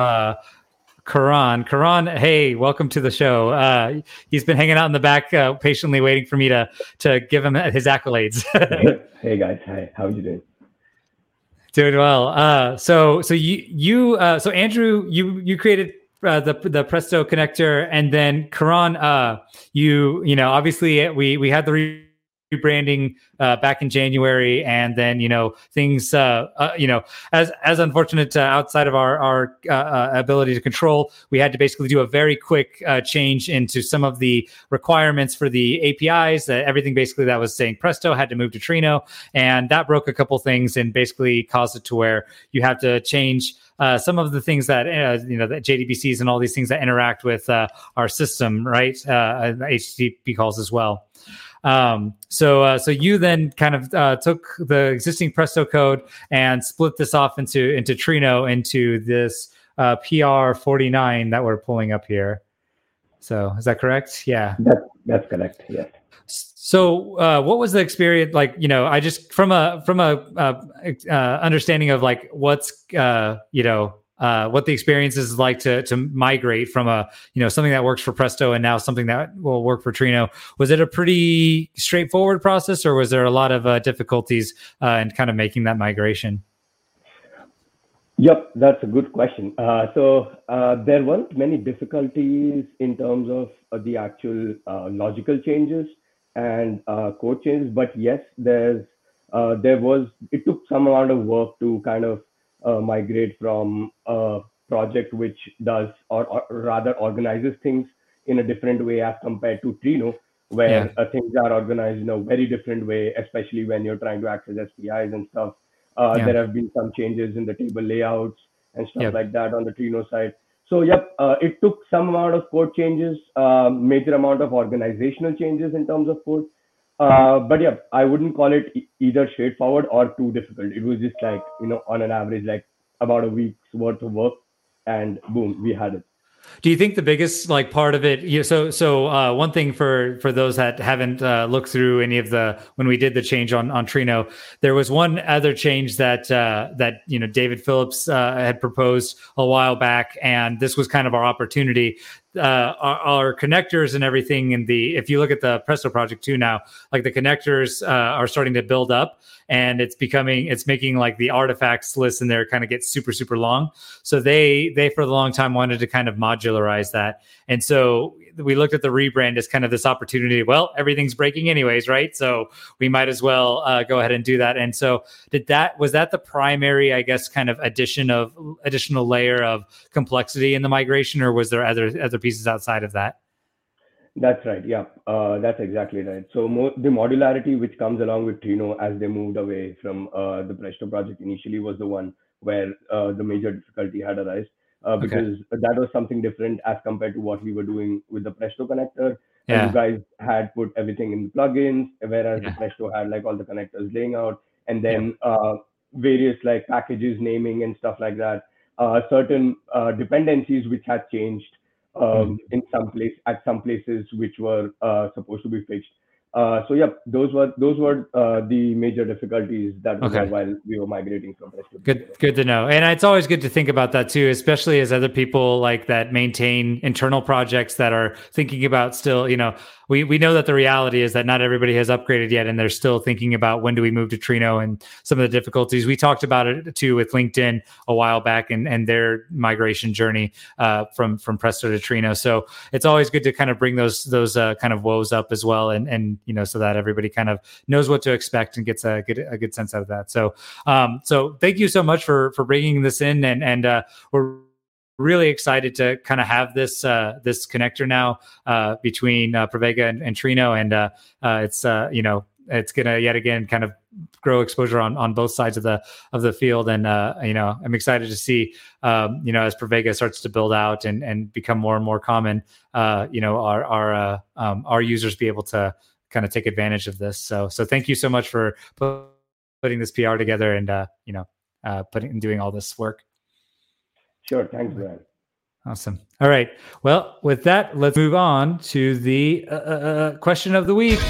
uh, Karan. Karan, hey, welcome to the show. Uh, he's been hanging out in the back, uh, patiently waiting for me to to give him his accolades. hey guys, hi. How are you doing? Doing well. Uh, so so you you uh, so Andrew, you you created uh, the the Presto connector, and then Karan, uh, you you know obviously we we had the re- rebranding uh, back in January, and then you know things uh, uh, you know as as unfortunate uh, outside of our our uh, uh, ability to control, we had to basically do a very quick change into some of the requirements for the APIs. Everything basically that was saying Presto had to move to Trino, and that broke a couple things and basically caused it to where you have to change. Uh, some of the things that uh, you know that JDBCs and all these things that interact with uh, our system, right? HTTP calls as well. Um, so, uh, so you then kind of uh, took the existing Presto code and split this off into into Trino into this uh, PR forty nine that we're pulling up here. So, is that correct? Yeah, that's that's correct. Yes. So, uh, what was the experience like? You know, I just from a from a uh, uh, understanding of like what's uh, you know uh, what the experience is like to to migrate from a you know something that works for Presto and now something that will work for Trino. Was it a pretty straightforward process, or was there a lot of uh, difficulties uh, in kind of making that migration? Yep, that's a good question. Uh, so uh, there weren't many difficulties in terms of uh, the actual logical changes and code changes, but yes, there's there was it took some amount of work to kind of uh, migrate from a project which does or, or, rather organizes things in a different way as compared to Trino, where yeah. uh, things are organized in a very different way, especially when you're trying to access SPIs and stuff. Uh, yeah. There have been some changes in the table layouts and stuff yep. like that on the Trino side. So, yep, uh, it took some amount of code changes, uh, major amount of organizational changes in terms of code. Uh, but yeah, I wouldn't call it e- either straightforward or too difficult. It was just like, you know, on an average, like about a week's worth of work, and boom, we had it. Do you think the biggest like part of it? You so so uh, one thing for for those that haven't uh, looked through any of the when we did the change on on Trino, there was one other change that uh, that you know David Phillips uh, had proposed a while back, and this was kind of our opportunity uh, our, our, connectors and everything in the if you look at the presto project too now like the connectors uh, are starting to build up and it's becoming it's making like the artifacts list in there kind of get super super long so they they for the long time wanted to kind of modularize that and so we looked at the rebrand as kind of this opportunity. Well, everything's breaking anyways, right? So we might as well uh, go ahead and do that. And so did that was that the primary, I guess, kind of addition of additional layer of complexity in the migration, or was there other other pieces outside of that? That's right. Yeah, uh, that's exactly right. So mo- the modularity which comes along with Trino as they moved away from uh, the Presto project initially was the one where uh, the major difficulty had arisen uh, because okay. that was something different as compared to what we were doing with the Presto connector. Yeah. you guys had put everything in the plugins, whereas yeah. the Presto had like all the connectors laying out, and then yeah. uh, various like packages naming and stuff like that. Uh, certain uh, dependencies which had changed um, mm-hmm. in some place at some places which were uh, supposed to be fixed. Uh, so yeah, those were those were uh, the major difficulties that okay. while we were migrating from REST. Good, good to know. And it's always good to think about that too, especially as other people like that maintain internal projects that are thinking about still, you know, we we know that the reality is that not everybody has upgraded yet, and they're still thinking about when do we move to Trino and some of the difficulties. We talked about it too with LinkedIn a while back and and their migration journey uh, from from Presto to Trino. So it's always good to kind of bring those those uh, kind of woes up as well, and and you know so that everybody kind of knows what to expect and gets a good a good sense out of that. So um so thank you so much for for bringing this in and and uh, we're really excited to kind of have this uh, this connector now uh, between uh, and, and Trino, and uh, uh, it's uh, you know it's gonna yet again kind of grow exposure on on both sides of the of the field, and you know I'm excited to see um, you know as Pravega starts to build out and and become more and more common, you know our our um, our users be able to kind of take advantage of this. So so thank you so much for putting this PR together and you know uh, putting and doing all this work. Sure. Thanks, Brian. Awesome. All right. Well, with that, let's move on to the uh, uh, uh, question of the week.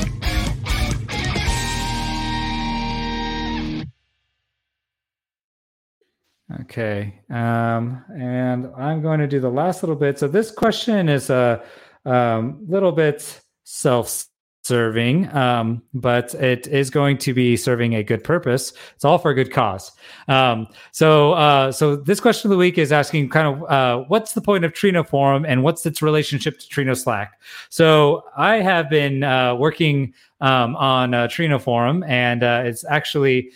Okay. Um, and I'm going to do the last little bit. So this question is a um, little bit self serving, um, but it is going to be serving a good purpose. It's all for a good cause. Um, so, uh, so this question of the week is asking kind of uh, what's the point of Trino Forum and what's its relationship to Trino Slack? So, I have been uh, working um, on uh, Trino Forum, and uh, it's actually.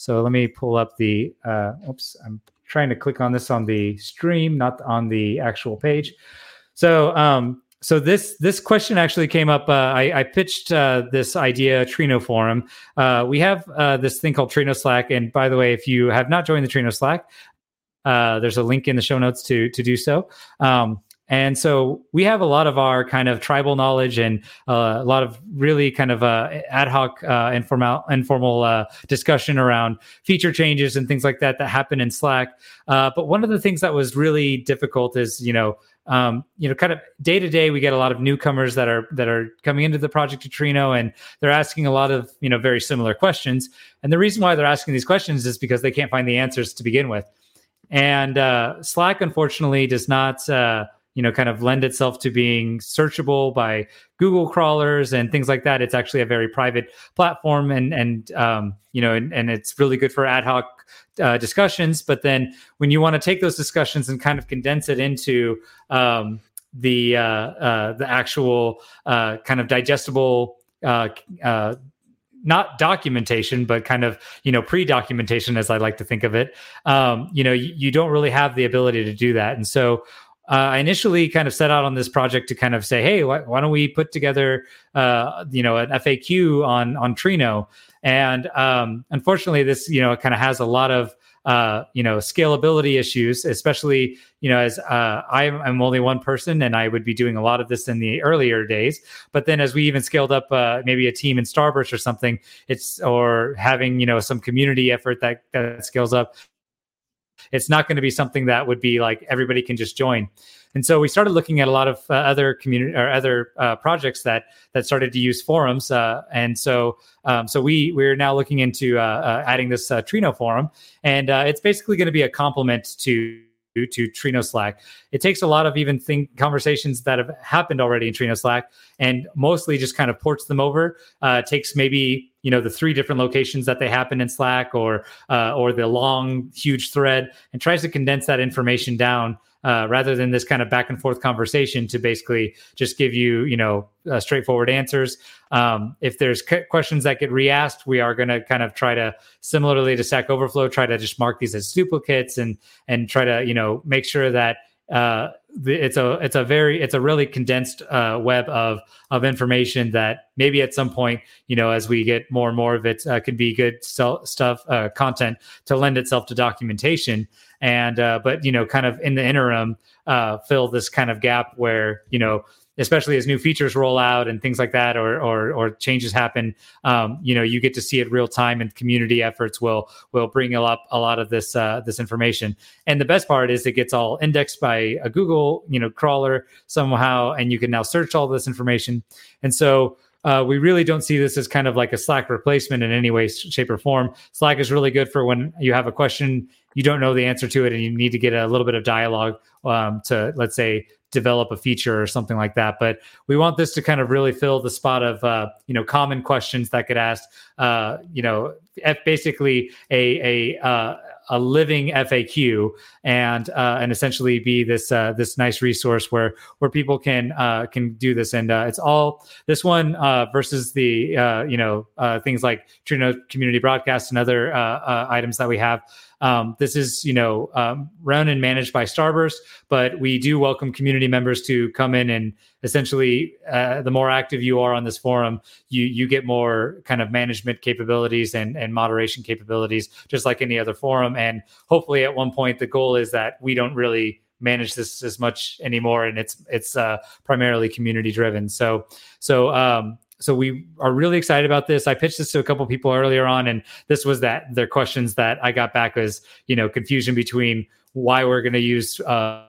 So let me pull up the. Uh, oops, I'm trying to click on this on the stream, not on the actual page. So um, so this this question actually came up. Uh, I, I, pitched uh, this idea Trino forum. Uh, we have uh, this thing called Trino Slack, and by the way, if you have not joined the Trino Slack, uh, there's a link in the show notes to to do so. Um, and so we have a lot of our kind of tribal knowledge and uh, a lot of really kind of ad hoc, informal informal discussion around feature changes and things like that that happen in Slack. but one of the things that was really difficult is you know um, you know, kind of day to day, we get a lot of newcomers that are that are coming into the project Trino, and they're asking a lot of you know very similar questions. And the reason why they're asking these questions is because they can't find the answers to begin with. And uh, Slack, unfortunately, does not uh, you know kind of lend itself to being searchable by Google crawlers and things like that. It's actually a very private platform, and and um, you know, and, and it's really good for ad hoc uh, discussions. But then when you want to take those discussions and kind of condense it into um, the uh, uh, the actual uh, kind of digestible uh, uh, not documentation, but kind of you know pre-documentation, as I like to think of it. Um, you know, you, you, don't really have the ability to do that, and so. Uh, I initially kind of set out on this project to kind of say, "Hey, why, why don't we put together, uh, you know, an FAQ on on Trino?" And um, unfortunately, this you know kind of has a lot of uh, you know scalability issues, especially you know as uh, I'm, I'm only one person and I would be doing a lot of this in the earlier days. But then as we even scaled up, uh, maybe a team in Starburst or something, it's or having you know some community effort that that scales up. It's not going to be something that would be like everybody can just join. And so we started looking at a lot of uh, other community or other uh, projects that that started to use forums. Uh, and so um, so we we're now looking into uh, uh, adding this uh, Trino forum, and it's basically going to be a complement to to Trino Slack. It takes a lot of even think conversations that have happened already in Trino Slack and mostly just kind of ports them over. Uh, takes maybe you know the three different locations that they happen in Slack or uh, or the long huge thread and tries to condense that information down uh, rather than this kind of back and forth conversation to basically just give you, you know, uh, straightforward answers. Um, if there's c- questions that get re-asked, we are going to kind of try to, similarly to Stack Overflow, try to just mark these as duplicates and and try to, you know, make sure that uh, it's a it's a very it's a really condensed uh, web of of information that maybe at some point you know as we get more and more of it uh, could be good stuff uh, content to lend itself to documentation. And uh, but you know kind of in the interim uh, fill this kind of gap where you know especially as new features roll out and things like that, or or, or changes happen, um, you know, you get to see it real time, and community efforts will will bring up a lot of this uh, this information. And the best part is it gets all indexed by a Google, you know, crawler somehow, and you can now search all this information. And so uh, we really don't see this as kind of like a Slack replacement in any way, shape, or form. Slack is really good for when you have a question, you don't know the answer to it, and you need to get a little bit of dialogue um, to, let's say, develop a feature or something like that. But we want this to kind of really fill the spot of, uh, you know, common questions that get asked. Uh, you know, basically a a uh, a living FAQ and uh, and essentially be this uh, this nice resource where where people can uh, can do this and uh, it's all this one uh, versus the uh, you know things like Trino Community Broadcast and other items that we have. Um, this is, you know, um, run and managed by Starburst, but we do welcome community members to come in and essentially, uh, the more active you are on this forum, you you get more kind of management capabilities and and moderation capabilities, just like any other forum. And hopefully, at one point, the goal is that we don't really manage this as much anymore and it's it's uh, primarily community driven so so um, so we are really excited about this. I pitched this to a couple people earlier on, and this was that their questions that I got back was you know confusion between why we're going to use uh,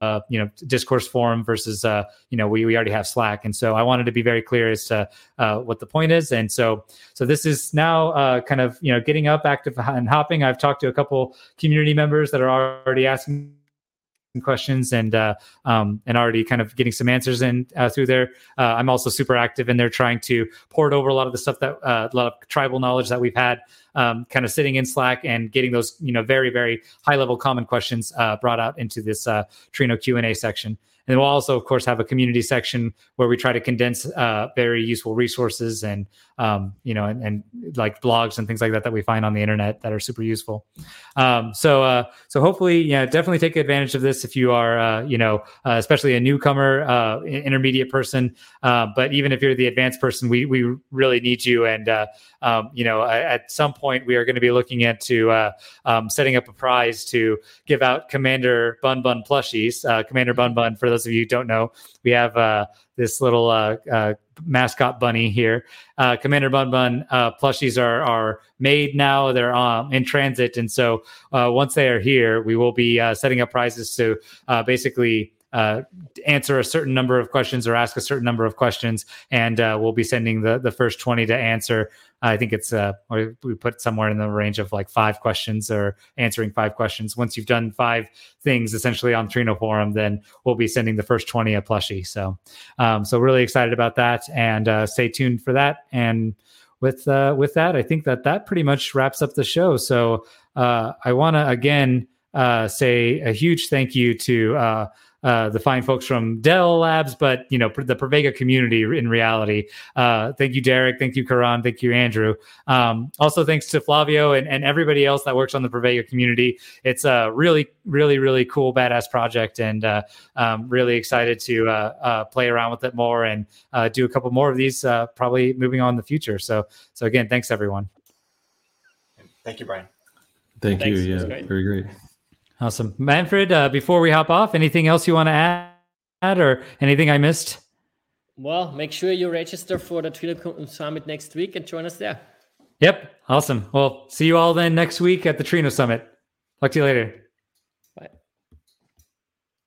uh, you know discourse forum versus uh, you know we we already have Slack, and so I wanted to be very clear as to uh, what the point is, and so so this is now uh, kind of you know getting up, active and hopping. I've talked to a couple community members that are already asking questions and uh, um, and already kind of getting some answers in uh, through there. Uh, I'm also super active in there trying to port over a lot of the stuff that uh, a lot of tribal knowledge that we've had, um, kind of sitting in Slack and getting those you know very very high level common questions uh, brought out into this uh, Trino Q and A section. And we'll also, of course, have a community section where we try to condense uh, very useful resources and, um, you know, and, and, like blogs and things like that that we find on the internet that are super useful. Um, so, uh, so hopefully, yeah, definitely take advantage of this if you are, uh, you know, uh, especially a newcomer, uh, intermediate person. Uh, but even if you're the advanced person, we we really need you. And um, you know, at some point, we are going to be looking into um, setting up a prize to give out Commander Bun Bun plushies. Commander Bun Bun for those of you who don't know, we have uh, this little uh, uh, mascot bunny here. Uh, Commander Bun Bun uh, plushies are are made now. They're um, in transit, and so uh, once they are here, we will be setting up prizes to basically. Answer a certain number of questions or ask a certain number of questions, and we'll be sending the the first twenty to answer I think it's uh, we put somewhere in the range of like five questions or answering five questions. Once you've done five things essentially on Trino Forum, then we'll be sending the first 20 a plushie. So, um, so really excited about that and uh, stay tuned for that. And with, uh, with that, I think that that pretty much wraps up the show. So uh, I want to again uh, say a huge thank you to uh, uh, the fine folks from Dell Labs, but you know the Pravega community in reality. Uh, thank you, Derek. Thank you, Karan. Thank you, Andrew. Um, also, thanks to Flavio and, and everybody else that works on the Pravega community. It's a really, really, really cool, badass project, and uh, um, really excited to uh, uh, play around with it more and do a couple more of these, probably moving on in the future. So, so again, thanks everyone. Thank you, Brian. Thank Thanks. you. Yeah, great. very great. Awesome. Manfred, uh, before we hop off, anything else you want to add or anything I missed? Well, make sure you register for the Trino Summit next week and join us there. Yep. Awesome. Well, see you all then next week at the Trino Summit. Talk to you later.